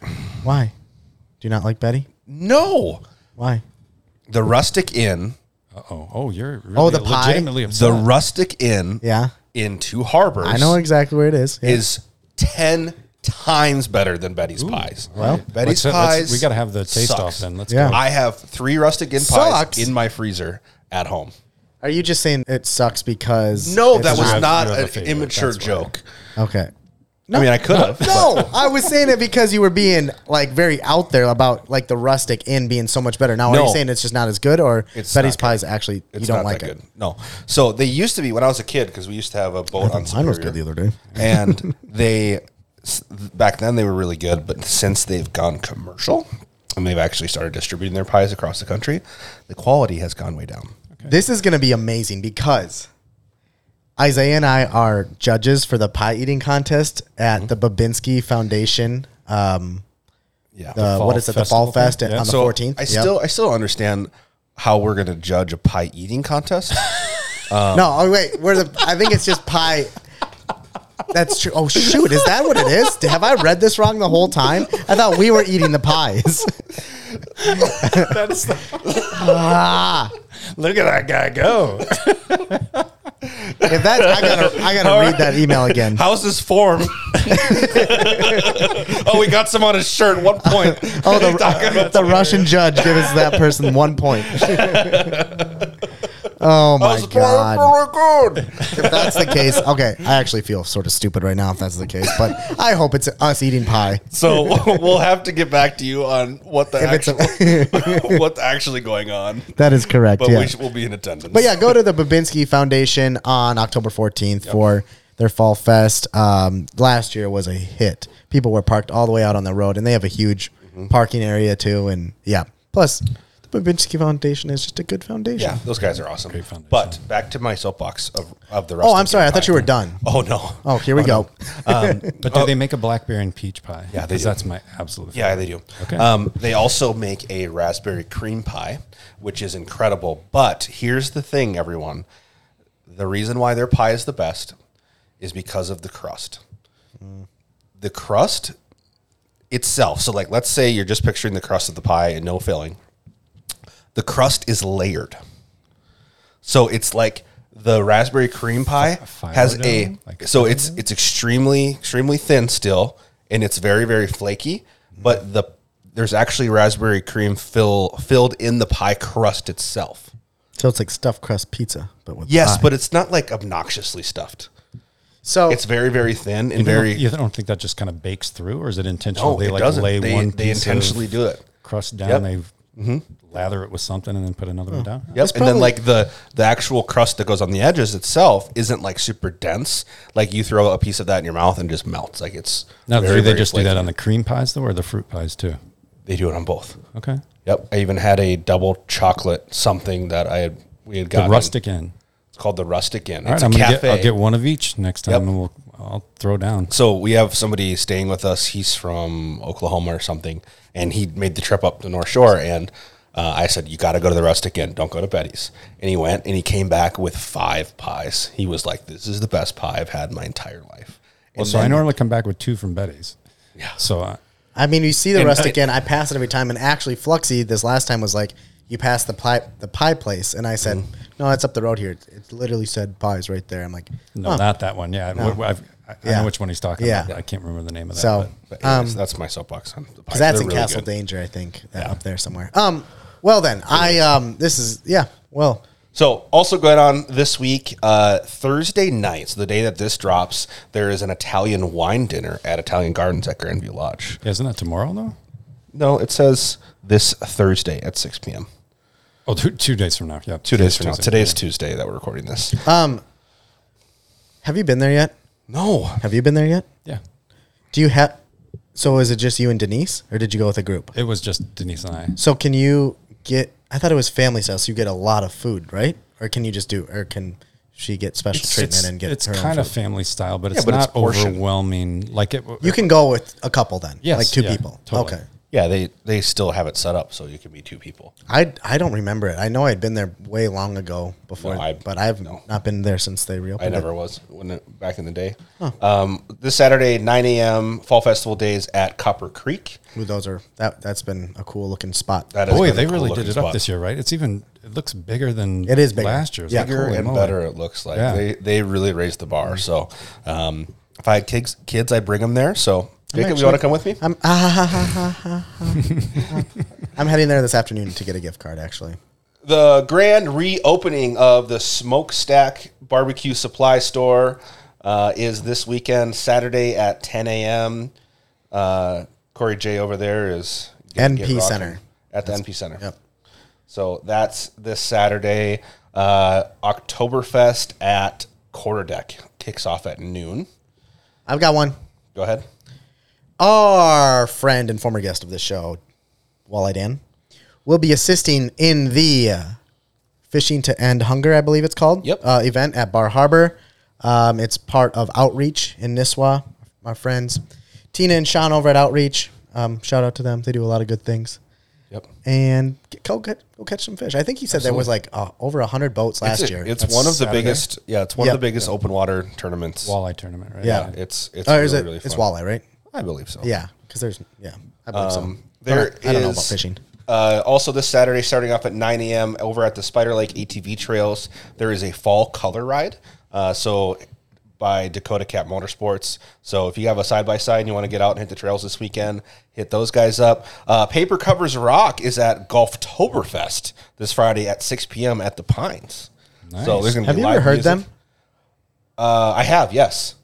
Why? Do you not like Betty? No. Why? The Rustic Inn, oh. Oh, you're really Oh, the pie? legitimately upset. the Rustic Inn Yeah, in Two Harbors I know exactly where it is. Yeah. is 10 times better than Betty's Pies. Well, uh, Betty's Let's- let's- Pies. we got to have the taste sucks. off then. Let's Yeah. go. I have three Rustic Inn Sucks. pies in my freezer at home. Are you just saying it sucks because No, that was You not you have a an immature that's why. joke. Okay? I mean, I could have. No, I was saying it because you were being like very out there about like the rustic inn being so much better. Now, are No. you saying it's just not as good, or It's Betty's not good. pies actually you don't not like that it? good. No. So they used to be when I was a kid because we used to have a boat on Mine was good the other day. and they s- back then they were really good, but since they've gone commercial and they've actually started distributing their pies across the country, the quality has gone way down. This is going to be amazing because Isaiah and I are judges for the pie eating contest at the Babinski Foundation. Um, Yeah. the, fall what is it? The festival Fall Fest thing? Yeah. on the so 14th. I Yep. still I still understand how we're going to judge a pie eating contest. no. Oh wait, where the? I think it's just pie. That's true. Oh shoot, is that what it is? Have I read this wrong the whole time? I thought we were eating the pies. That's the ah, look at that guy go. If that, I gotta, I gotta read that email again. How's this form? oh, we got some on his shirt. One point. Oh, the, the Russian judge gives us that person one point. oh my god! If that's the case, okay, I actually feel sort of stupid right now if that's the case, but I hope it's us eating pie. So we'll have to get back to you on what the actual, what's actually going on. That is correct. But yeah. we sh- will be in attendance. But yeah, go to the Babinski Foundation on October 14th for their Fall Fest. Um, last year was a hit. People were parked all the way out on the road, and they have a huge Mm-hmm. parking area too. And yeah, plus Babinski Foundation is just a good foundation. yeah, those guys are awesome. foundation. But back to my soapbox of, of the. Oh, I'm rustic sorry. I thought you were done. Oh no. Oh, here we go. But do they make a blackberry and peach pie? Yeah, they 'Cause do. That's my absolute. Yeah, favorite. they do. Okay. Um, they also make a raspberry cream pie, which is incredible. But here's the thing, everyone: the reason why their pie is the best is because of the crust. The crust itself. So, like, let's say you're just picturing the crust of the pie and no filling. The crust is layered. So it's like the raspberry cream pie Fi- has filo a? Like so filo it's it's extremely extremely thin still and it's very very flaky but mm. the there's actually raspberry cream fill filled in the pie crust itself. So it's like stuffed crust pizza, but with Yes, pie. but it's not like obnoxiously stuffed. so It's very very thin and You very don't, you don't think that just kind of bakes through, or is it intentional? No, they it like doesn't. lay They- one. they piece intentionally of do it. Crust down. Yep. They mm-hmm. Lather it with something and then put another one hmm. down. Yep. That's and then like the the actual crust that goes on the edges itself isn't like super dense. Like you throw a piece of that in your mouth and it just melts. Like it's Now, very, do they very just do that on the cream pies though, or the fruit pies too? They do it on both. Okay. Yep. I even had a double chocolate something that I had we had gotten. The got rustic inn. It's called the Rustic Inn. All It's right, I'm a gonna cafe. get. I'll get one of each next time, Yep. and we'll. I'll throw down. So we have somebody staying with us. He's from Oklahoma or something, and he made the trip up the North Shore. And uh, I said, "You got to go to the Rustic Inn. Don't go to Betty's." And he went, and he came back with five pies. He was like, "This is the best pie I've had in my entire life." Well, And so I normally come back with two from Betty's. Yeah. So uh, I mean, you see the rustic I- inn. I pass it every time, and actually, Fluxy this last time was like, "You passed the pie, the pie place," and I said, Mm-hmm. "No, it's up the road here. It literally said pies right there." I'm like, no, "Huh." not that one. Yeah, No. I've, I, I Yeah. know which one he's talking Yeah. about. I can't remember the name of that. So, but- But anyways, um, that's my soapbox on the pies. because that's They're in really Castle good. Danger, I think, that up there somewhere. Um, well then, I um, this is yeah, well, So, also going on this week, uh, Thursday night, so the day that this drops, there is an Italian wine dinner at Italian Gardens at Grandview Lodge. Yeah, isn't that tomorrow though? No, it says this Thursday at 6 p.m. Oh, two, two days from now. Yeah, Two days from now. Tuesday. is Tuesday that we're recording this. Um, have you been there yet? No, Have you been there yet? Yeah, Do you have? So is it just you and Denise, or did you go with a group? it was just Denise and I. So can you get? I thought it was family style, so you get a lot of food, right? Or can you just do? Or can she get special treatment and get? it's her own kind of family style, but Yeah, it's but not portioned. overwhelming. Like it, You can go with a couple then. Yes, like two yeah, people. totally. Okay. Yeah, they they still have it set up so you can be two people. I I don't remember it. I know I'd been there way long ago before, No, I- but I've no. not been there since they reopened. I never It. was when it, back in the day. Um, this Saturday, 9 a.m. Fall Festival days at Copper Creek. Ooh, those are that. That's been a cool looking spot. That is boy, been a they cool really looking did it up spot. this year, right? It's even it looks bigger than It is bigger. last year. It's Yeah. like, bigger holy and moly. better. It looks like Yeah. they they really raised the bar. So um, if I had kids, kids, I'd bring them there. So Jacob, you want to come with me? I'm I'm heading there this afternoon to get a gift card. Actually, the grand reopening of the Smokestack Barbecue Supply Store uh, is this weekend, Saturday at 10 a.m. Uh, Corey J over there is NP Center. at the NP Center. Yep. So that's this Saturday. Uh, Oktoberfest at Quarterdeck kicks off at noon. I've got one. Go ahead. Our friend and former guest of this show, Walleye Dan, will be assisting in the uh, Fishing to End Hunger, I believe it's called. Yep. Uh, event at Bar Harbor. Um, it's part of Outreach in Nisswa. My friends, Tina and Sean over at Outreach. Um, shout out to them. They do a lot of good things. Yep. And go, get, go catch some fish. I think he said there was like uh, over a hundred boats last it's, year. It's That's one of the Saturday? biggest. Yeah, it's one Yep. of the biggest open water tournaments. walleye tournament, right? Yeah. It's it's oh, really, it? really it's fun. walleye, right? I believe so. Yeah, because there's yeah, I believe Um, so. there But I, I don't know about fishing. Uh, also, this Saturday, starting off at 9 a.m. over at the Spider Lake ATV Trails, there is a fall color ride. Uh, so, by Dakota Cat Motorsports. So, if you have a side by side and you want to get out and hit the trails this weekend, hit those guys up. Uh, Paper Covers Rock is at Golftoberfest this Friday at 6 p.m. at the Pines. So, there's going to Have be you live ever heard music. them? Uh, I have, yes.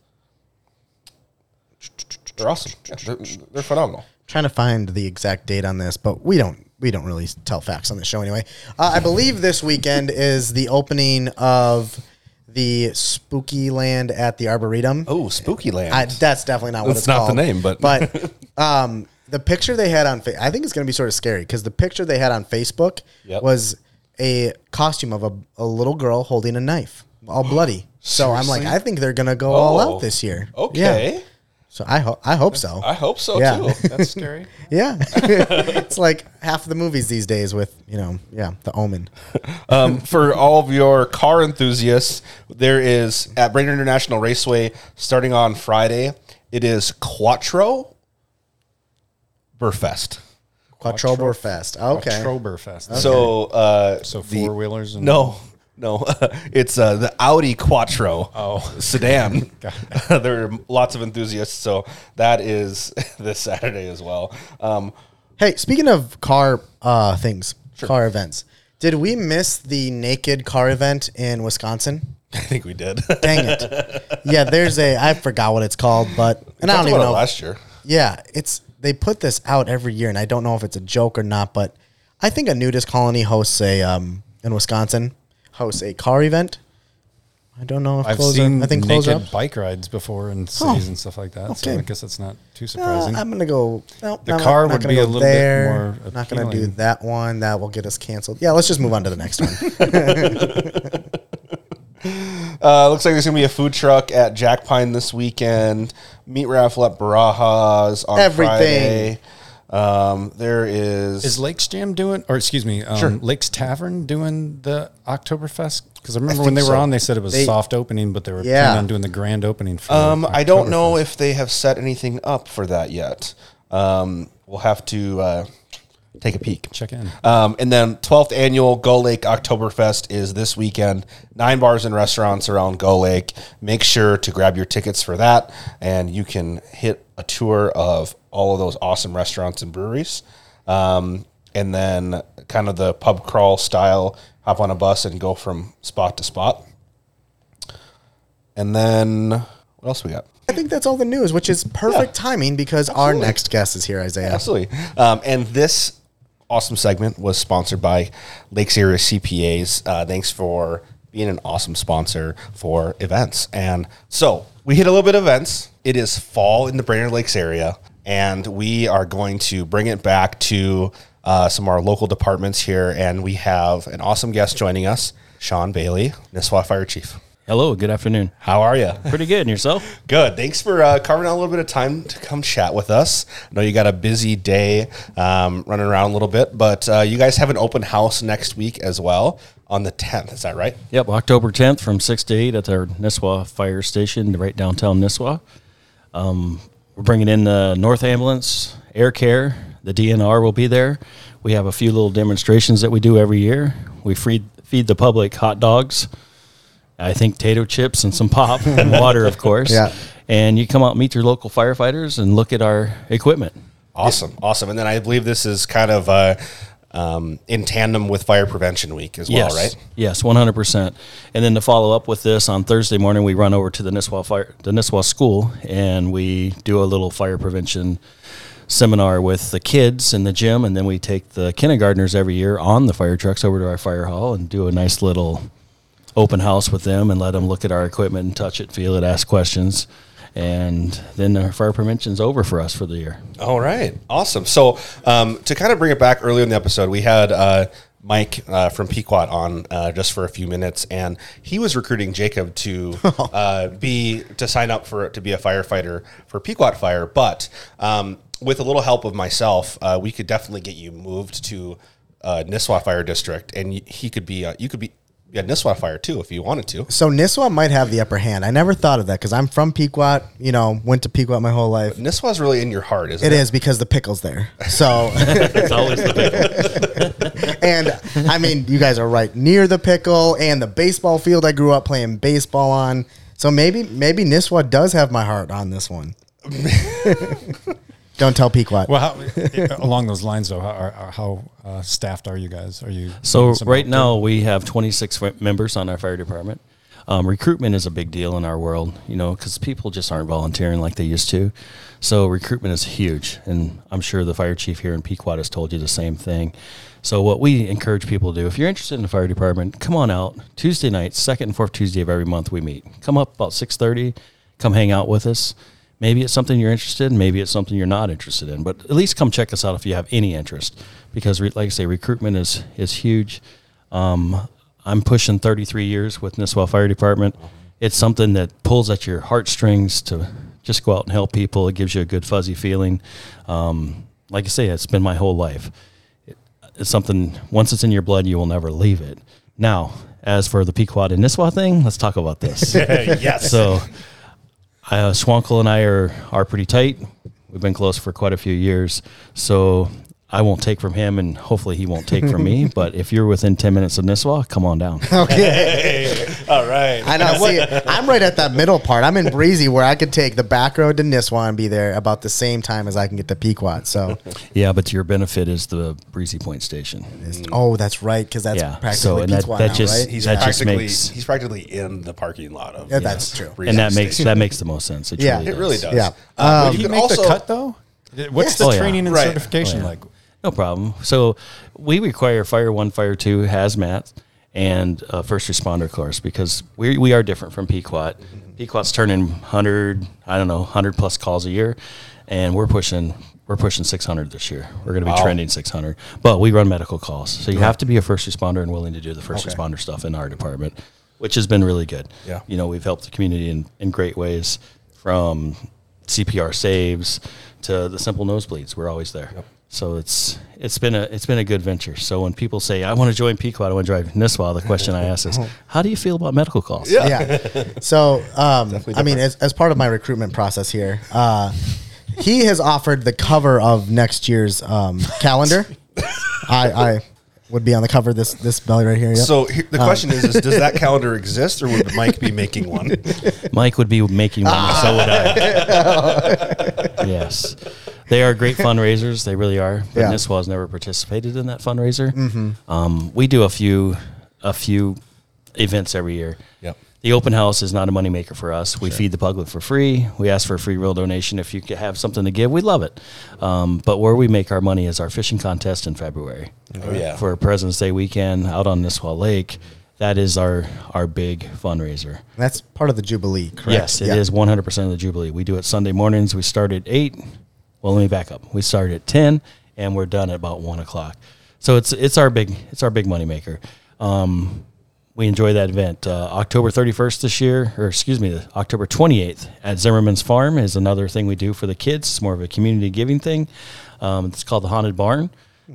They're awesome. Yeah, they're, they're phenomenal. trying to find the exact date on this, but we don't we don't really tell facts on the show anyway. Uh, I believe this weekend is the opening of the Spooky Land at the Arboretum. Oh, Spooky Land. I, that's definitely not what That's it's not the name, but- but um, the picture they had on fa- I think it's going to be sort of scary because the picture they had on Facebook Yep. was a costume of a, a little girl holding a knife, all bloody. So I'm like, I think they're going to go all Oh, out this year. Okay. Yeah. So I hope I hope so. I hope so Yeah. too. That's scary. Yeah. it's like half the movies these days with, you know, yeah, the omen. um, for all of your car enthusiasts, there is at Brainerd International Raceway starting on Friday. It is Quattro Burfest. Quattrober Fest. Okay. Troberfest. So, uh, So four-wheelers and- no, no, it's uh, the Audi Quattro Oh. sedan. there are lots of enthusiasts, so that is this Saturday as well. Um, Hey, speaking of car uh, things, car events, did we miss the naked car event in Wisconsin? I think we did. Dang it. yeah, there's a, I forgot what it's called, but, and I don't even about it know. last year. Yeah, it's, they put this out every year, and I don't know if it's a joke or not, but I think a nudist colony hosts a, um, in Wisconsin, hosts a car event. I don't know if I've clothes seen I think naked up. bike rides before in cities and stuff like that. So okay. I guess it's not too Uh, surprising. I'm gonna go. No, The no, car not would gonna be a go little bit there. more Not gonna do that one. That will get us canceled. Yeah, let's just move on to the next one. Uh, looks like there's gonna be a food truck at Jack Pine this weekend. Meat raffle at Barajas on Everything. Friday. Um, there is, Is Lakes Jam doing, or excuse me, um, Sure. Lakes Tavern doing the Oktoberfest? Because I remember think when they were so. on, they said it was They- soft opening, but they were Yeah. planning on doing the grand opening for. um, I don't know if they have set anything up for that yet. Um, we'll have to uh, take a peek. check in. Um, and then 12th annual Gull Lake Oktoberfest is this weekend. Nine bars and restaurants around Gull Lake. Make sure to grab your tickets for that, and you can hit a tour of all of those awesome restaurants and breweries. Um, and then kind of the pub crawl style, hop on a bus and go from spot to spot. And then what else we got? I think that's all the news, which is perfect Yeah. timing because our next guest is here, Isaiah. Absolutely. Um, and this awesome segment was sponsored by Lakes Area CPAs. Uh, thanks for being an awesome sponsor for events. And so we hit a little bit of events. It is fall in the Brainerd Lakes area, and we are going to bring it back to uh, some of our local departments here. And we have an awesome guest joining us, Shawn Bailey, Nisswa Fire Chief. Hello, good afternoon. How are you? Pretty good, and yourself? Good. Thanks for uh, carving out a little bit of time to come chat with us. I know you got a busy day um, running around a little bit, but uh, you guys have an open house next week as well on the 10th. Is that right? Yep, October 10th from 6 to 8 at our Nisswa Fire Station right downtown Nisswa. Um, we're bringing in the North Ambulance, Air Care, the DNR will be there. We have a few little demonstrations that we do every year. We feed, feed the public hot dogs, I think tato chips and some pop and water, of course. Yeah. And you come out meet your local firefighters and look at our equipment. Awesome. Awesome. And then I believe this is kind of uh, um, in tandem with Fire Prevention Week as yes. well, right? Yes, one hundred percent. And then to follow up with this on Thursday morning, we run over to the Nisswa Fire, the Nisswa School, and we do a little fire prevention seminar with the kids in the gym, and then we take the kindergartners every year on the fire trucks over to our fire hall and do a nice little open house with them and let them look at our equipment and touch it, feel it, ask questions. And then our fire prevention's over for us for the year. All right, awesome. So um, to kind of bring it back earlier in the episode, we had uh, Mike uh, from Pequot on uh, just for a few minutes, and he was recruiting Jacob to uh, be to sign up for to be a firefighter for Pequot Fire. But um, with a little help of myself, uh, we could definitely get you moved to uh, Nisswa Fire District, and y- he could be uh, you could be yeah Nisswa Fire too if you wanted to. So Nisswa might have the upper hand. I never thought of that because I'm from Pequot. You know, went to Pequot my whole life. Nisswa's really in your heart, isn't It it? is because the pickle's there. So, It's always the big and I mean, you guys are right near the pickle and the baseball field I grew up playing baseball on. So maybe, maybe Nisswa does have my heart on this one. Don't tell Pequot. Well, how, along those lines, though, how, how uh, staffed are you guys? Are you So right out now we have 26 members on our fire department. Um, recruitment is a big deal in our world, you know, because people just aren't volunteering like they used to. So recruitment is huge, and I'm sure the fire chief here in Pequot has told you the same thing. So what we encourage people to do, if you're interested in the fire department, come on out Tuesday nights, second and fourth Tuesday of every month we meet. Come up about 6:30, come hang out with us. Maybe it's something you're interested in, maybe it's something you're not interested in, but at least come check us out if you have any interest, because re- like I say, recruitment is is huge. Um, I'm pushing 33 years with Nisswa Fire Department. It's something that pulls at your heartstrings to just go out and help people. It gives you a good fuzzy feeling. Um, like I say, it's been my whole life. It, it's something once it's in your blood, you will never leave it. Now, as for the Pequot and Nisswa thing, let's talk about this. yes. So, uh, Schwankl and I are are pretty tight. We've been close for quite a few years. So I won't take from him, and hopefully he won't take from me. But if you're within ten minutes of Nisswa, come on down. Okay. All right. I know. See, I'm right at that middle part. I'm in Breezy where I could take the back road to Nisswa and be there about the same time as I can get to Pequot. So, yeah, but to your benefit is the Breezy Point Station. oh, that's right, because that's Yeah, practically so, and that- Pequot that now, just- right? He's That just practically makes- he's practically in the parking lot of Yeah, that's true. Breezy and that makes that makes the most sense. It Yeah. truly it does. really does. Yeah. Uh, Did but he you make could the also- cut though? What's Yes. the Oh, yeah. training and Right. certification Oh, yeah. like? No problem. So we require Fire One, Fire Two, hazmat, and uh, first responder course because we we are different from Pequot. Pequot's turning hundred, I don't know, hundred plus calls a year, and we're pushing we're pushing six hundred this year. We're going to be Wow. trending six hundred, but we run medical calls, so you have to be a first responder and willing to do the first responder stuff in our department, which has been really good. Yeah. you know we've helped the community in in great ways from CPR saves to the simple nosebleeds. We're always there. So it's it's been a it's been a good venture. So when people say I want to join Pequot, I want to drive Nisswa, the question I ask is, how do you feel about medical calls? yeah. So, um, I mean, as, as part of my recruitment process here, uh, he has offered the cover of next year's um, calendar. I, I would be on the cover of this this belly right here. Yep. So here, the question is, is: Does that calendar exist, or would Mike be making one? Mike would be making one, so would I. yes, they are great fundraisers. They really are. But Yeah. Nisswa has never participated in that fundraiser. Um, we do a few a few events every year. Yep. the open house is not a moneymaker for us. We feed the public for free. We ask for a free will donation. If you could have something to give, we love it. Um, but where we make our money is our fishing contest in February. Oh, yeah. For President's Day weekend out on Nisswa Lake. That is our, our big fundraiser. That's part of the Jubilee, correct? Yes, it is Yeah. 100% of the Jubilee. We do it Sunday mornings. We start at 8. Well, let me back up. We start at 10 and we're done at about 1 o'clock. So it's it's our big it's our big moneymaker. Um, we enjoy that event. Uh, October 31st this year, or excuse me, October 28th at Zimmerman's Farm is another thing we do for the kids. It's more of a community giving thing. Um, it's called the Haunted Barn.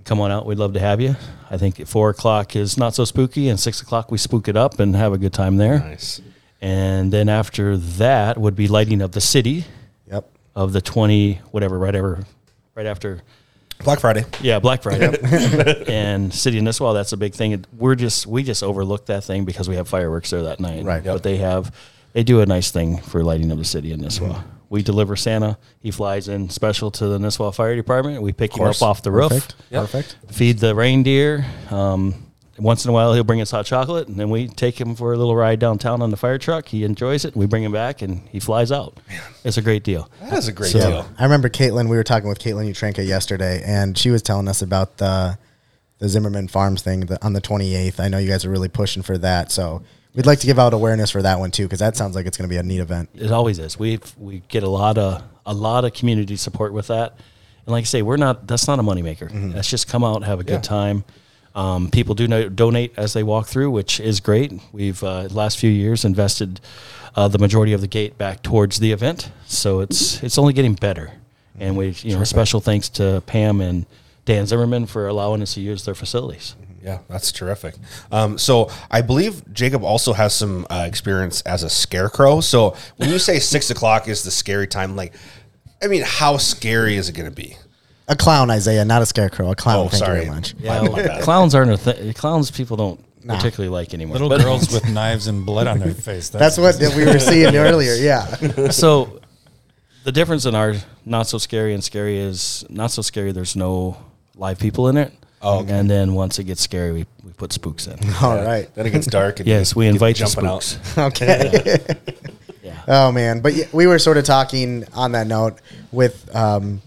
Come on out. We'd love to have you. I think at 4 o'clock is not so spooky, and 6 o'clock we spook it up and have a good time there. Nice. And then after that would be lighting of the city. Of the 20, whatever, right ever, right after, Black Friday. yeah, Black Friday. and City of Nisswa, that's a big thing. We're just, we just overlook that thing because we have fireworks there that night. Right. But they have, they do a nice thing for lighting up the city of Nisswa. We deliver Santa. He flies in special to the Nisswa Fire Department. We pick him up off the roof Perfect. Perfect. feed the reindeer. Um, once in a while, he'll bring us hot chocolate, and then we take him for a little ride downtown on the fire truck. He enjoys it. And we bring him back, and he flies out. It's a great deal. That is a great Yeah. deal. I remember Caitlin. We were talking with Caitlin Utrenka yesterday, and she was telling us about the the Zimmerman Farms thing the, on the 28th. I know you guys are really pushing for that, so we'd like to give out awareness for that one too, because that sounds like it's going to be a neat event. It always is. We we get a lot of a lot of community support with that, and like I say, we're not. That's not a moneymaker. Mm-hmm. Let's just come out, have a good time. Um, people do no, donate as they walk through, which is great. We've uh, last few years invested uh, the majority of the gate back towards the event, so it's it's only getting better. And we, you know, special thanks to Pam and Dan Zimmerman for allowing us to use their facilities. Yeah, that's terrific. Um, so I believe Jacob also has some uh, experience as a scarecrow. So when you say six o'clock is the scary time, like, I mean, how scary is it going to be? A clown, Isaiah, not a scarecrow. A clown. Oh, thank sorry. you very much. Yeah, clowns aren't a th- clowns. People don't particularly like anymore. Little But- girls with knives and blood on their face. That's what we were seeing earlier. Yeah. so the difference in our not so scary and scary is not so scary. There's no live people in it. Oh, okay. and then once it gets scary, we, we put spooks in. All right. Then it gets dark. And yes, we invite the jumping spooks. Okay. Yeah. Oh man, but yeah, we were sort of talking on that note with um,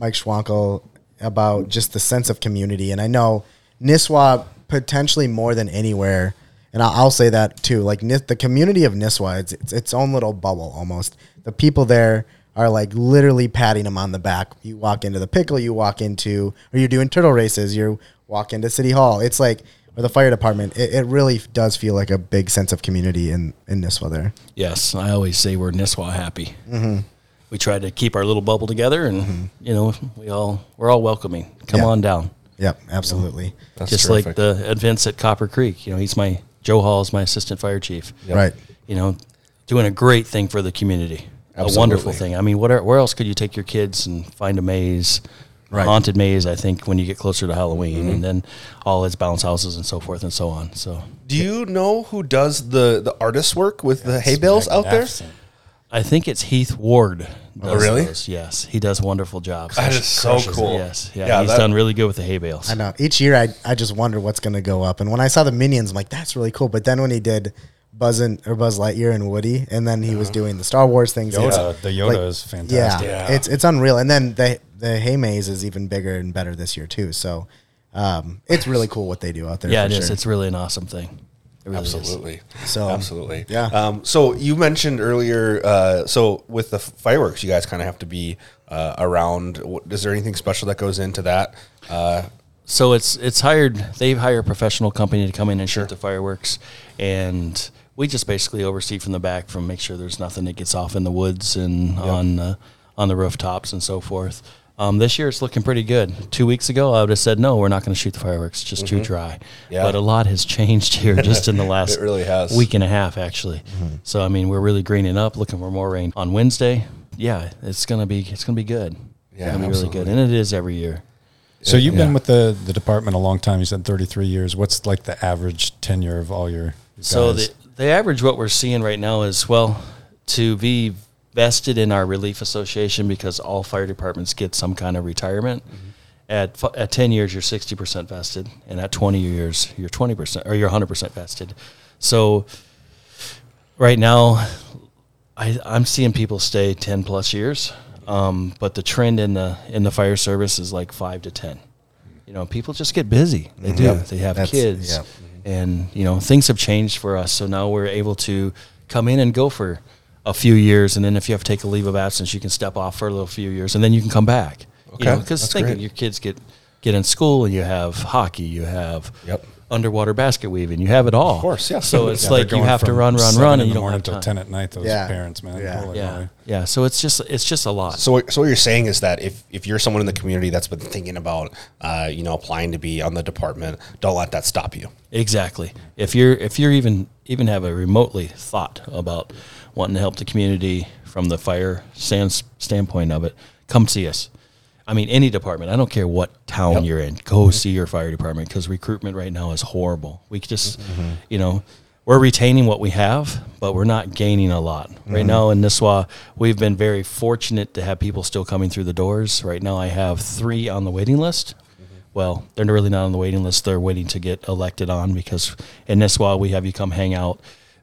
Mike Schwankl about just the sense of community, and I know Nisswa potentially more than anywhere, and I'll, I'll say that too. Like the community of Nisswa, it's, it's its own little bubble almost. The people there are like literally patting them on the back. You walk into the pickle, you walk into, or you're doing turtle races, you walk into City Hall. It's like. Or the fire department, it, it really does feel like a big sense of community in, in Nisswa there. Yes, I always say we're Nisswa happy. Mm-hmm. We try to keep our little bubble together, and mm-hmm. you know, we all we're all welcoming. Come Yeah. on down. Yep, absolutely. That's Just terrific. like the events at Copper Creek. You know, he's my Joe Hall is my assistant fire chief. Right. You know, doing a great thing for the community. A wonderful thing. I mean, what where else could you take your kids and find a maze? Right. Haunted maze, I think, when you get closer to Halloween, and mm-hmm. then all its bounce houses and so forth and so on. So, Do you know who does the the artist work with the hay bales out there? Magnificent. I think it's Heath Ward. Oh, really? those. Yes, he does wonderful jobs. That is so Crushes it. cool. Yes, yeah, Yeah, he's that- done really good with the hay bales. I know. Each year, I, I just wonder what's going to go up. And when I saw the minions, I'm like, that's really cool. But then when he did Buzz and or Buzz Lightyear and Woody, and then he was doing the Star Wars things, it's- Yoda, the Yoda like, is fantastic. Yeah, it's it's unreal. And then the the hay maze is even bigger and better this year too. So um, it's really cool what they do out there. yeah, for it is. sure. It's really an awesome thing. It really is. Absolutely. So, absolutely. yeah. Um, so you mentioned earlier. Uh, so with the fireworks, you guys kind of have to be uh, around. Is there anything special that goes into that? Uh, So it's it's hired. They hire a professional company to come in and shoot the fireworks, and we just basically oversee from the back, from make sure there's nothing that gets off in the woods and on the on the rooftops and so forth. Um, this year it's looking pretty good. Two weeks ago, I would have said no, we're not going to shoot the fireworks; it's just too dry. Mm-hmm. Yeah. But a lot has changed here just in the last It really has. week and a half, actually. So I mean, we're really greening up, looking for more rain on Wednesday. Yeah, it's gonna be it's gonna be good. Yeah, it's gonna be really good, and it is every year. So you've Yeah. been with the, the department a long time. You said 33 years. What's like the average tenure of all your So the the average what we're seeing right now is well to be vested in our relief association because all fire departments get some kind of retirement. At fu- at ten years, you're sixty percent vested, and at twenty years, you're twenty percent or you're hundred percent vested. So right now, I, I'm seeing people stay ten plus years, um, but the trend in the in the fire service is like five to ten. You know, people just get busy. They do. Yep. They have kids, and you know things have changed for us. So now we're able to come in and go for a few years, and then if you have to take a leave of absence, you can step off for a little few years, and then you can come back. Okay. because That's think great. your kids get get in school, and you have hockey, you have Yep. underwater basket weaving, you have it all. Of course, yeah. So it's Yeah, like you have to run, run, run, in and you the don't morning have till time. ten at night. Those Yeah. parents, man. Yeah. Holy Yeah, moly. yeah. So it's just it's just a lot. So, what- so what you're saying is that if, if you're someone in the community that's been thinking about, uh, you know, applying to be on the department, don't let that stop you. Exactly. If you're if you're even even have a remotely thought about wanting to help the community from the fire sans standpoint of it, come see us. I mean, any department. I don't care what town Yep. you're in. Go mm-hmm. see your fire department because recruitment right now is horrible. We just, mm-hmm. you know, we're retaining what we have, but we're not gaining a lot right mm-hmm. now in Nisswa. We've been very fortunate to have people still coming through the doors. Right now, I have three on the waiting list well, they're really not on the waiting list. They're waiting to get elected on because in while we have you come hang out,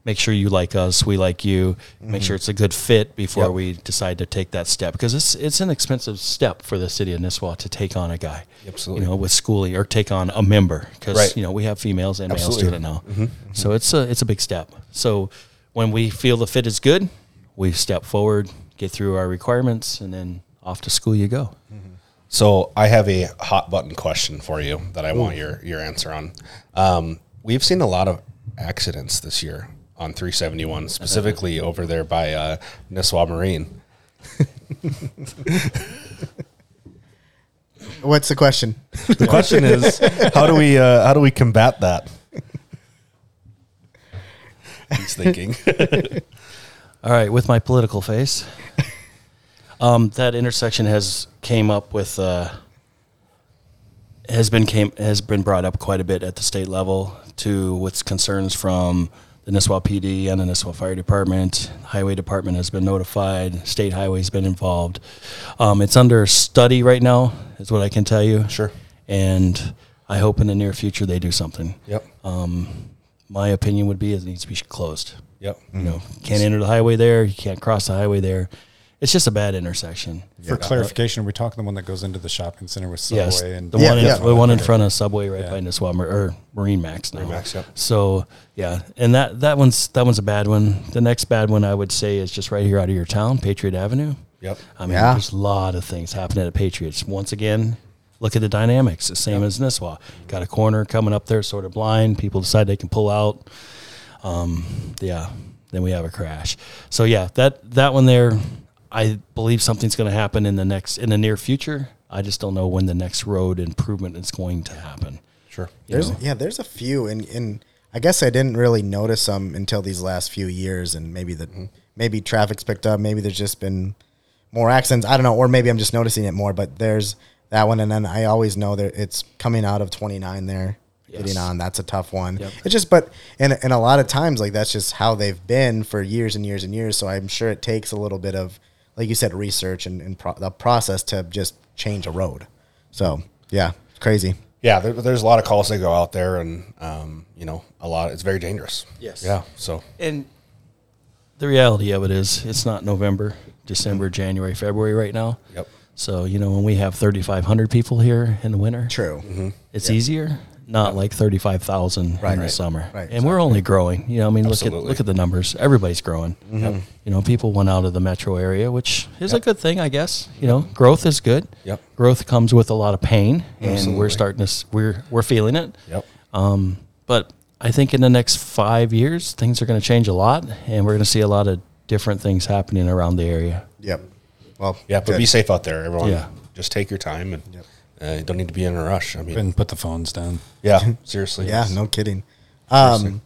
make sure you like us, we like you, make sure mm-hmm. it's a good fit before Yep. we decide to take that step because it's it's an expensive step for the city of Nisswa to take on a guy, Absolutely. you know, with schooling or take on a member because Right. you know we have females and males Absolutely. doing it now, mm-hmm. Mm-hmm. so it's a it's a big step. So when we feel the fit is good, we step forward, get through our requirements, and then off to school you go. So I have a hot button question for you that I want your your answer on. Um, we've seen a lot of accidents this year on 371, specifically over there by uh, Nisswa Marine. What's the question? The question is, how do we uh, how do we combat that? He's thinking. All right, with my political face, um, that intersection has came up with uh, has been came has been brought up quite a bit at the state level to with concerns from the Nisswa PD and the Nisswa Fire Department. Highway Department has been notified. State Highway's been involved. Um, it's under study right now, is what I can tell you. Sure. And I hope in the near future they do something. Yep. My opinion would be it needs to be closed. Yep. You know, can't enter the highway there. You can't cross the highway there. It's just a bad intersection. For clarification, are we talking the one that goes into the shopping center with Subway Yes, and the Yeah, one in, yeah. the one in front of Subway right Yeah. by Nisswa Mar- or Marine Max now. Marine Max, yep. So yeah, and that that one's that one's a bad one. The next bad one I would say is just right here out of your town, Patriot Avenue. Yep. I mean, Yeah. there's a lot of things happening at Patriots. Once again, look at the dynamics. The same as Nisswa. Got a corner coming up there, sort of blind. People decide they can pull out. Um, yeah, then we have a crash. So yeah, that that one there, I believe something's going to happen in the next in the near future. I just don't know when the next road improvement is going to happen. Sure. There's yeah, there's a few, and and I guess I didn't really notice them until these last few years, and maybe the Mm-hmm. maybe traffic's picked up, maybe there's just been more accidents. I don't know, or maybe I'm just noticing it more. But there's that one, and then I always know that it's coming out of 29 there, Yes. getting on. That's a tough one. Yep. It's just, but and and a lot of times like that's just how they've been for years and years and years. So I'm sure it takes a little bit of, like you said, research and, and pro- the process to just change a road. So yeah, it's crazy. Yeah, there, there's a lot of calls that go out there, and um, you know, a lot. It's very dangerous. Yes. Yeah. So And the reality of it is, it's not November, December, January, February right now. Yep. So you know, when we have 3,500 people here in the winter, True. it's easier. Not like 35,000 Right, in the right, summer. right, and we're only growing. You know, I mean, look at look at the numbers. Everybody's growing. You know, people went out of the metro area, which is a good thing, I guess. You know, growth is good. Yep. Growth comes with a lot of pain, and we're starting to we're we're feeling it. Yep. Um, but I think in the next five years, things are going to change a lot, and we're going to see a lot of different things happening around the area. Yep. Well, Yeah, but good. be safe out there, everyone. Yeah. Just take your time, and uh, you don't need to be in a rush. I mean, and put the phones down. yeah, seriously. Yeah, yes. no kidding. Um,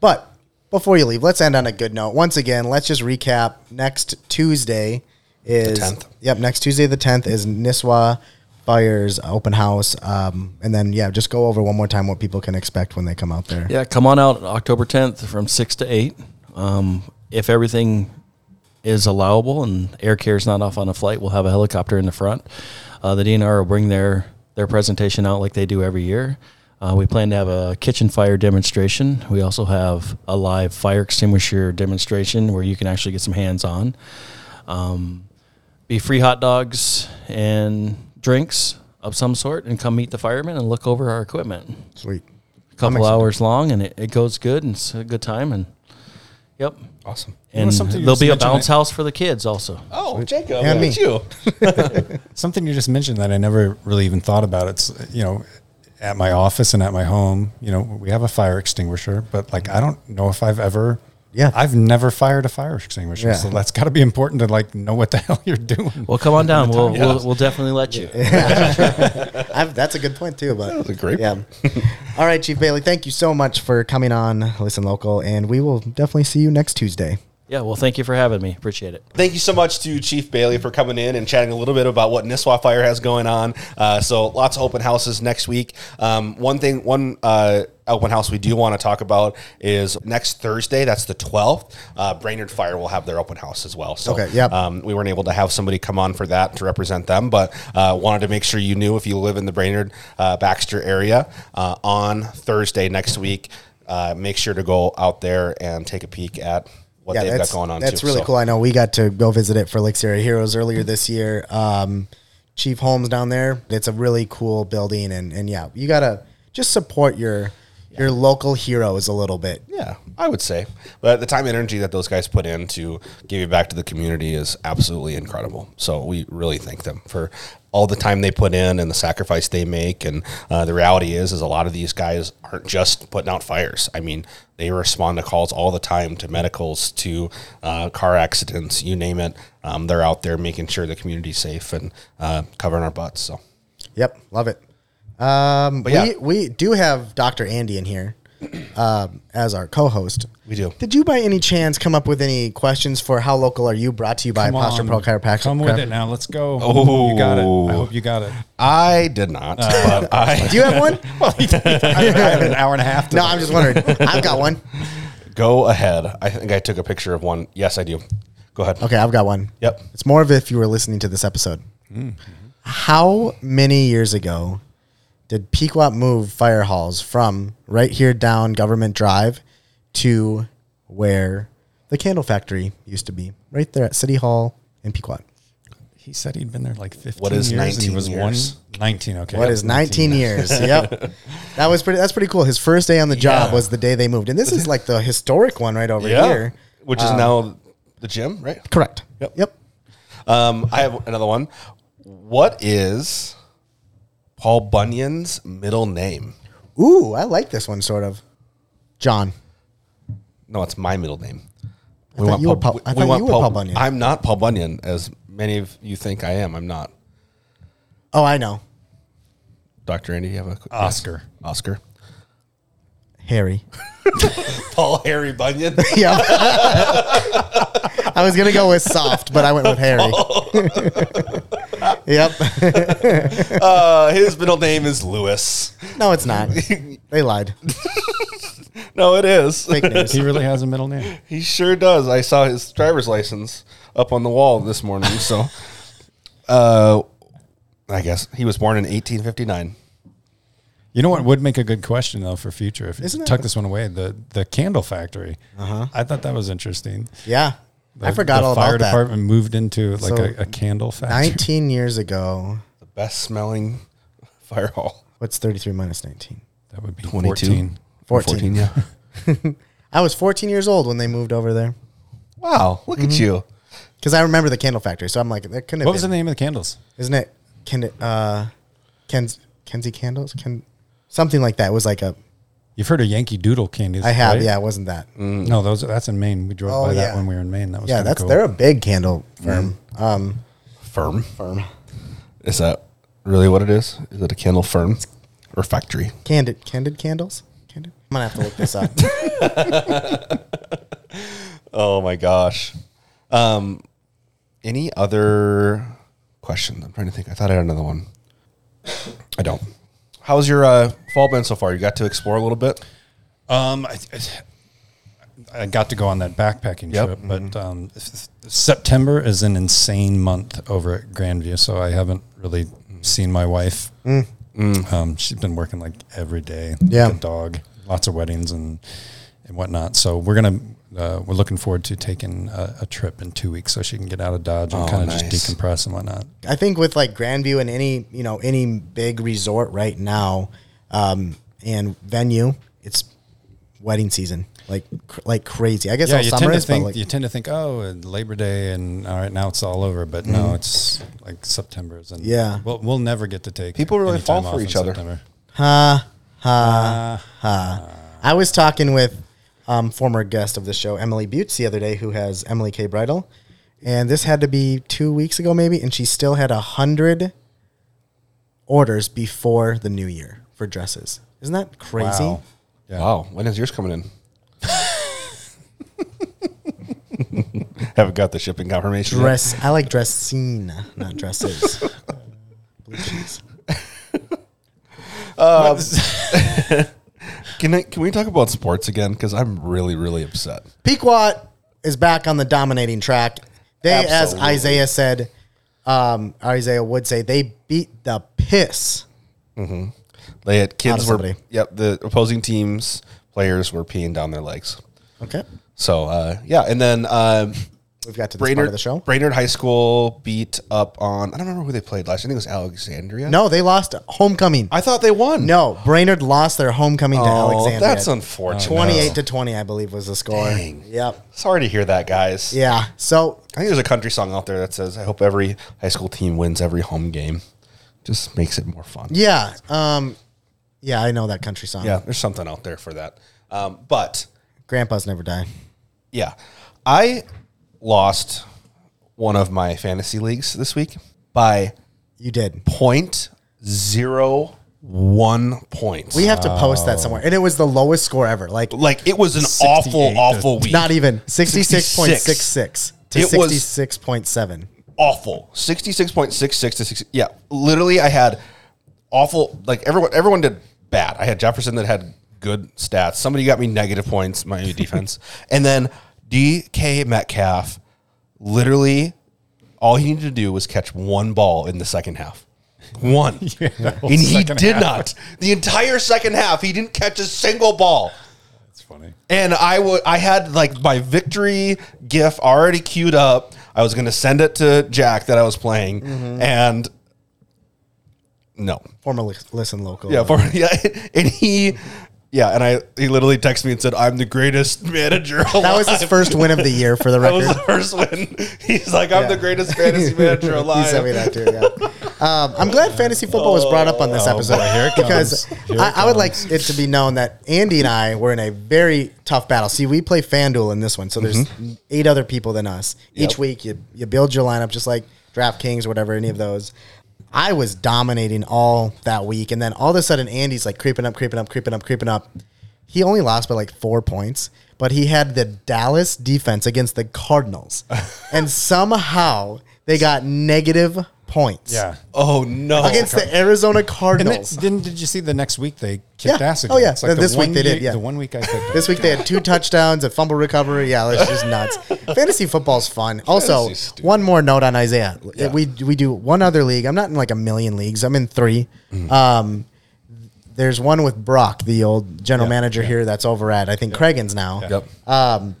but before you leave, let's end on a good note. Once again, let's just recap. Next Tuesday is 10th. Yep, next Tuesday the tenth is Nisswa Fires open house. Um, and then yeah, just go over one more time what people can expect when they come out there. Yeah, come on out October 10th from 6 to 8. Um, if everything is allowable and air care is not off on a flight, we'll have a helicopter in the front. Uh, the DNR will bring their, their presentation out like they do every year. Uh, we plan to have a kitchen fire demonstration. We also have a live fire extinguisher demonstration where you can actually get some hands on. Um, be free hot dogs and drinks of some sort, and come meet the firemen and look over our equipment. Sweet. A couple hours long, and it, it goes good, and it's a good time. And yep, Awesome. and something there'll be a bounce that- house for the kids also. Oh, Jacob, And look me. you. Something you just mentioned that I never really even thought about. It's you know, at my office and at my home, you know, we have a fire extinguisher, but like I don't know if I've ever. Yeah. I've never fired a fire extinguisher, Yeah. so that's got to be important to like know what the hell you're doing. Well, come on down. We'll, we'll we'll definitely let you. I've, that's a good point too. But was a great yeah. All right, Chief Bailey, thank you so much for coming on Listen Local, and we will definitely see you next Tuesday. Yeah. Well, thank you for having me. Appreciate it. Thank you so much to Chief Bailey for coming in and chatting a little bit about what Nisswa Fire has going on. Uh, so lots of open houses next week. Um, one thing, one uh, open house we do want to talk about is next Thursday. That's the twelfth. Uh, Brainerd Fire will have their open house as well. So Okay, yep. um, we weren't able to have somebody come on for that to represent them, but uh, wanted to make sure you knew if you live in the Brainerd uh, Baxter area uh, on Thursday next week. Uh, make sure to go out there and take a peek at what they've got going on. That's too. really So- cool. I know we got to go visit it for Lakes Area Heroes earlier this year. Um, Chief Holmes down there. It's a really cool building, and and yeah, you gotta just support your your local heroes a little bit. Yeah, I would say. But the time and energy that those guys put in to give you back to the community is absolutely incredible. So we really thank them for all the time they put in and the sacrifice they make. And uh, the reality is, is a lot of these guys aren't just putting out fires. I mean, they respond to calls all the time to medicals, to uh, car accidents, you name it. Um, they're out there making sure the community's safe and uh, covering our butts. So Yep, love it. Um, But we yeah. we do have Dr. Andy in here um, as our co-host. We do. Did you by any chance come up with any questions for how local are you? Brought to you by Come Posture on, Pro Chiropractic. Come with it now. Let's go. Oh. you got it. I hope you got it. I did not. but I Do you have one? I have an hour and a half. To no, I'm just wondering. I've got one. go ahead. I think I took a picture of one. Yes, I do. Go ahead. Okay, I've got one. Yep. It's more of if you were listening to this episode. How many years ago did Pequot move fire halls from right here down Government Drive to where the candle factory used to be? Right there at City Hall in Pequot. He said he'd been there like 15 What is years. and 19 he was years? one 19. Okay. What Yep, is 19 years? yep. That was pretty that's pretty cool. His first day on the job Yeah. was the day they moved. And this is like the historic one right over here. Which is now the gym, right? Correct. Yep. Yep. Um, I have another one. What is Paul Bunyan's middle name? Ooh, I like this one sort of. John. No, it's my middle name. I thought you were Paul- I thought you were Paul Bunyan. I'm not Paul Bunyan, as many of you think I am. I'm not. Oh, I know. Dr. Andy, you have a quick Oscar. Oscar. Harry. Paul Harry Bunyan. yeah. I was gonna go with soft, but I went with Harry. yep. uh, his middle name is Lewis. No, it's not. They lied. No, it is. Fake news. He really has a middle name. He sure does. I saw his driver's license up on the wall this morning. So, uh, I guess he was born in 1859. You know what would make a good question though for future if Isn't you it- tuck this one away the the candle factory. Uh-huh. I thought that was interesting. Yeah. I forgot the all fire about that. Fire department moved into like So, a, a candle factory. 19 years ago. The best smelling fire hall. What's 33 minus 19? That would be 22. 14. 14. yeah. I was 14 years old when they moved over there wow, look Mm-hmm. at you. because I remember the candle factory. So I'm like, that couldn't have What was the name of the candles? Isn't it? Ken, uh, Ken's, Kenzie candles? Ken, something like that. It was like a. You've heard of Yankee Doodle candies? I have. right? Yeah, it wasn't that. No, those that's in Maine. We drove Oh, by yeah. that when we were in Maine. That was Yeah, kinda that's cool. they're a big candle firm. Um, Firm. firm. Is that really what it is? Is it a candle firm or factory? Candid, candid candles. Candid. I'm gonna have to look this up. Oh my gosh. Um, any other questions? I'm trying to think. I thought I had another one. I don't. How's your uh, fall been so far? You got to explore a little bit. Um, I, I got to go on that backpacking Yep. trip, but um, September is an insane month over at Grandview, so I haven't really seen my wife Um, she's been working like every day. Yeah. with the dog, lots of weddings and and whatnot. So we're gonna uh, we're looking forward to taking a, a trip in two weeks so she can get out of Dodge and Oh, kind of nice. just decompress and whatnot. I think with like Grandview and any you know any big resort right now, um, and venue, it's wedding season like cr- like crazy. I guess Yeah, all you summer tend to is, think like you tend to think oh Labor Day and all right now it's all over, but no, it's like September's and Mm-hmm. Yeah. we'll we'll never get to take People really any fall time for each other. September. ha ha ha. I was talking with um, former guest of the show Emily Butts the other day, who has Emily K Bridal, and this had to be two weeks ago maybe, and she still had a hundred orders before the new year for dresses. Isn't that crazy? Wow. Yeah. Wow, when is yours coming in? Haven't got the shipping confirmation. yet. Dress. I like dressing, not dresses. Blue cheese. Can I, can we talk about sports again? Because I'm really really upset. Pequot is back on the dominating track. They, as Isaiah said, um, Isaiah would say, they beat the piss. They had kids were yep. The opposing teams players were peeing down their legs. Okay. So uh, yeah, and then um, We've got to this part Brainerd of the show. Brainerd High School beat up on I don't remember who they played last. I think it was Alexandria. No, they lost homecoming. I thought they won. no, Brainerd lost their homecoming to oh, Alexandria. that's unfortunate. 28 to 20, I believe, was the score. Dang. Yep. Sorry to hear that, guys. Yeah. So I think there's a country song out there that says, "I hope every high school team wins every home game." Just makes it more fun. yeah, um, yeah, I know that country song. Yeah, there's something out there for that. Um, but Grandpa's never die. yeah, I lost one of my fantasy leagues this week by You did. point zero one points. We have to post that somewhere, and it was the lowest score ever. Like like it was an awful, to- awful week. not even sixty-six point six six to It was- sixty-six point seven. awful. Sixty six point six six to six. Yeah, literally, I had awful. Like everyone, everyone did bad. I had Jefferson that had good stats. Somebody got me negative points. Miami defense, and then DK Metcalf. Literally, all he needed to do was catch one ball in the second half. One, and he did half. not. The entire second half, he didn't catch a single ball. That's funny. And I would I had like my victory gif already queued up. I was gonna send it to Jack that I was playing, mm-hmm. and no, formerly listen local. yeah, for, yeah, and he, yeah, and I he literally texted me and said, "I'm the greatest manager." Alive. that was his first win of the year for the record. That was the first win. He's like, "I'm Yeah. the greatest fantasy manager alive." He sent me that too. Yeah. Um, I'm glad fantasy football was brought up on this Oh, episode because. I, I would like it to be known that Andy and I were in a very tough battle. See, we play FanDuel in this one, so there's eight other people than us. Each Yep. week, you you build your lineup just like DraftKings or whatever, any of those. I was dominating all that week, and then all of a sudden, Andy's like creeping up, creeping up, creeping up, creeping up. He only lost by like four points, but he had the Dallas defense against the Cardinals, and somehow they got negative points. Yeah. oh no! against the Arizona Cardinals. then, didn't did you see the next week they kicked Yeah. ass Oh, yeah. It's the This week one they did, yeah. The one week I picked. this week they had two touchdowns, a fumble recovery. Yeah, it's just nuts. Fantasy football's fun. Also, Fantasy's stupid. one more note on Isaiah. Yeah. We we do one other league. I'm not in like a million leagues. I'm in 3 Mm. Um, there's one with Brock, the old general manager here, that's over at I think Cragun's now. Yep. Um,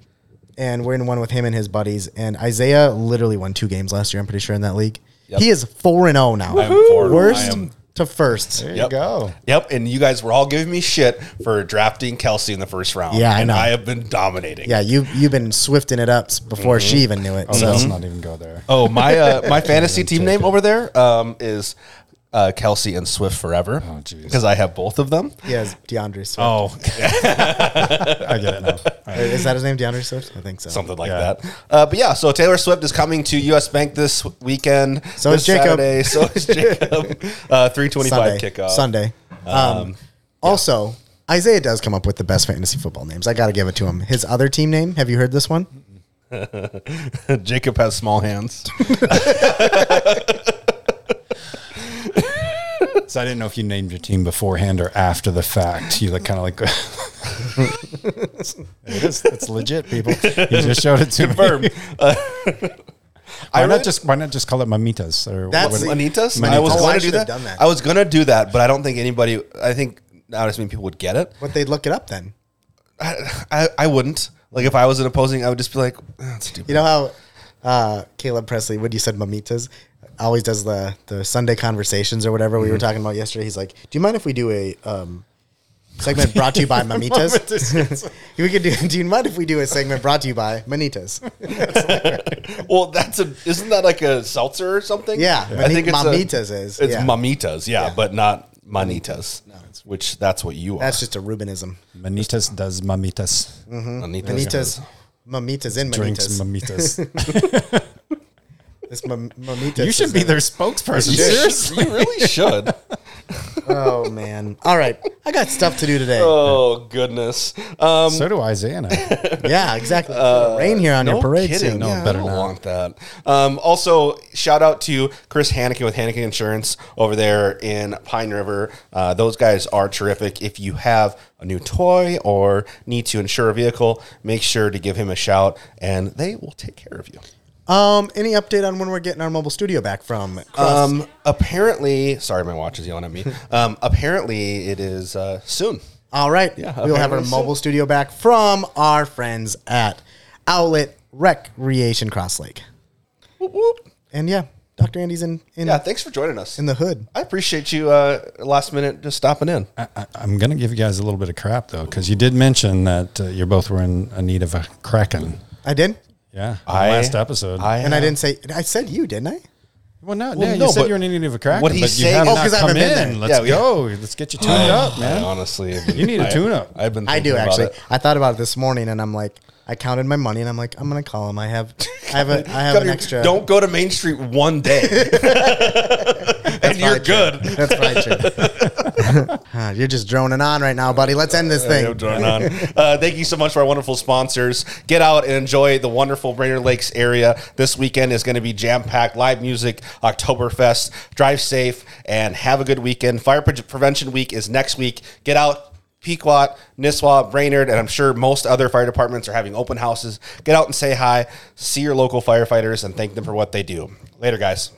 and we're in one with him and his buddies. And Isaiah literally won two games last year. I'm pretty sure in that league. Yep. He is four and zero now. I am 4 and oh. Worst I am- to first. There Yep. you go. Yep, and you guys were all giving me shit for drafting Kelce in the first round. Yeah, I and know. I have been dominating. Yeah, you you've been swifting it up s- before she even knew it. Oh, so let's not even go there. Oh, my uh, my fantasy team name it. over there um, is uh, Kelce and Swift forever. Oh, because I have both of them. he has DeAndre Swift. Oh, I get it now. All right. Is that his name, DeAndre Swift? I think so. something like Yeah. that. Uh, but yeah, so Taylor Swift is coming to U.S. Bank this weekend. So this is Jacob. Saturday. So is Jacob. Uh, Three twenty-five Sunday. kickoff. Sunday. Um, also, Isaiah does come up with the best fantasy football names. I got to give it to him. His other team name, have you heard this one? Jacob has small hands. So I didn't know if you named your team beforehand or after the fact. You like kind of like. it is. It's legit, people. You just showed it to Confirm. me. Why really- not just why not just call it mamitas or That's- what- Manitas? Manitas. I was Oh, going I to do should have that. done that. I was going to do that, but I don't think anybody. I think not as many people would get it. But they'd look it up then. I, I wouldn't. Like if I was an opposing, I would just be like, "Ah, that's stupid. You know how uh, Caleb Presley, when you said mamitas, always does the the Sunday conversations or whatever we Mm-hmm. were talking about yesterday. He's like, "Do you mind if we do a um, segment brought to you by mamitas?" we could do. Do you mind if we do a segment brought to you by manitas? Well, that's a. Isn't that like a seltzer or something? Yeah, I think it's a- Mamitas is, It's yeah. mamitas, yeah, but not manitas. which that's what you are. That's just a Rubenism. Manitas does mamitas. Manitas. Mamitas, mamitas in Drinks manitas. mamitas. This mam- mamitas. you should be their spokesperson. You Seriously. you really should. Oh man! All right, I got stuff to do today. Oh goodness. Um, So do Isaiah and I. yeah, exactly. Rain here on no your parade kidding. soon. No, yeah, better I don't not. want that. Um, also, shout out to Chris Haneke with Haneke Insurance over there in Pine River. Uh, those guys are terrific. If you have a new toy or need to insure a vehicle, make sure to give him a shout, and they will take care of you. Um, any update on when we're getting our mobile studio back from? Um, apparently, sorry, my watch is yelling at me. Um, apparently, it is uh, soon. All right. Yeah, we'll have our apparently so. mobile studio back from our friends at Outlet Recreation Cross Lake. Whoop, whoop. And yeah, Dr. Andy's in in, Yeah, thanks for joining us. in the hood. I appreciate you uh, last minute just stopping in. I, I'm going to give you guys a little bit of crap though, because you did mention that uh, you both were in a need of a kraken. I did, Yeah, on I- last episode. and I have- didn't say. I said you, didn't I? well, no, Well, yeah, no, you said but you were in need of a kraken, what he's but you saying- have Oh, not 'cause I come haven't been in. there. Let's Yeah, we- go. Let's get you tuned up, I man. honestly, You need a I- tune-up. I've been. I do thinking about actually. it. I thought about it this morning, and I'm like, I counted my money, and I'm like, I'm gonna call him. I have, I have a, I have an extra. Don't go to Main Street one day, and you're good. That's right. Huh, You're just droning on right now, buddy. Let's end this thing. No drawing on. Uh, thank you so much for our wonderful sponsors. Get out and enjoy the wonderful Brainerd Lakes area. This weekend is going to be jam packed, live music, Oktoberfest. Drive safe and have a good weekend. Fire Pre- Prevention Week is next week. Get out. Pequot, Nisswa, Brainerd, and I'm sure most other fire departments are having open houses. Get out and say hi, see your local firefighters, and thank them for what they do. Later, guys.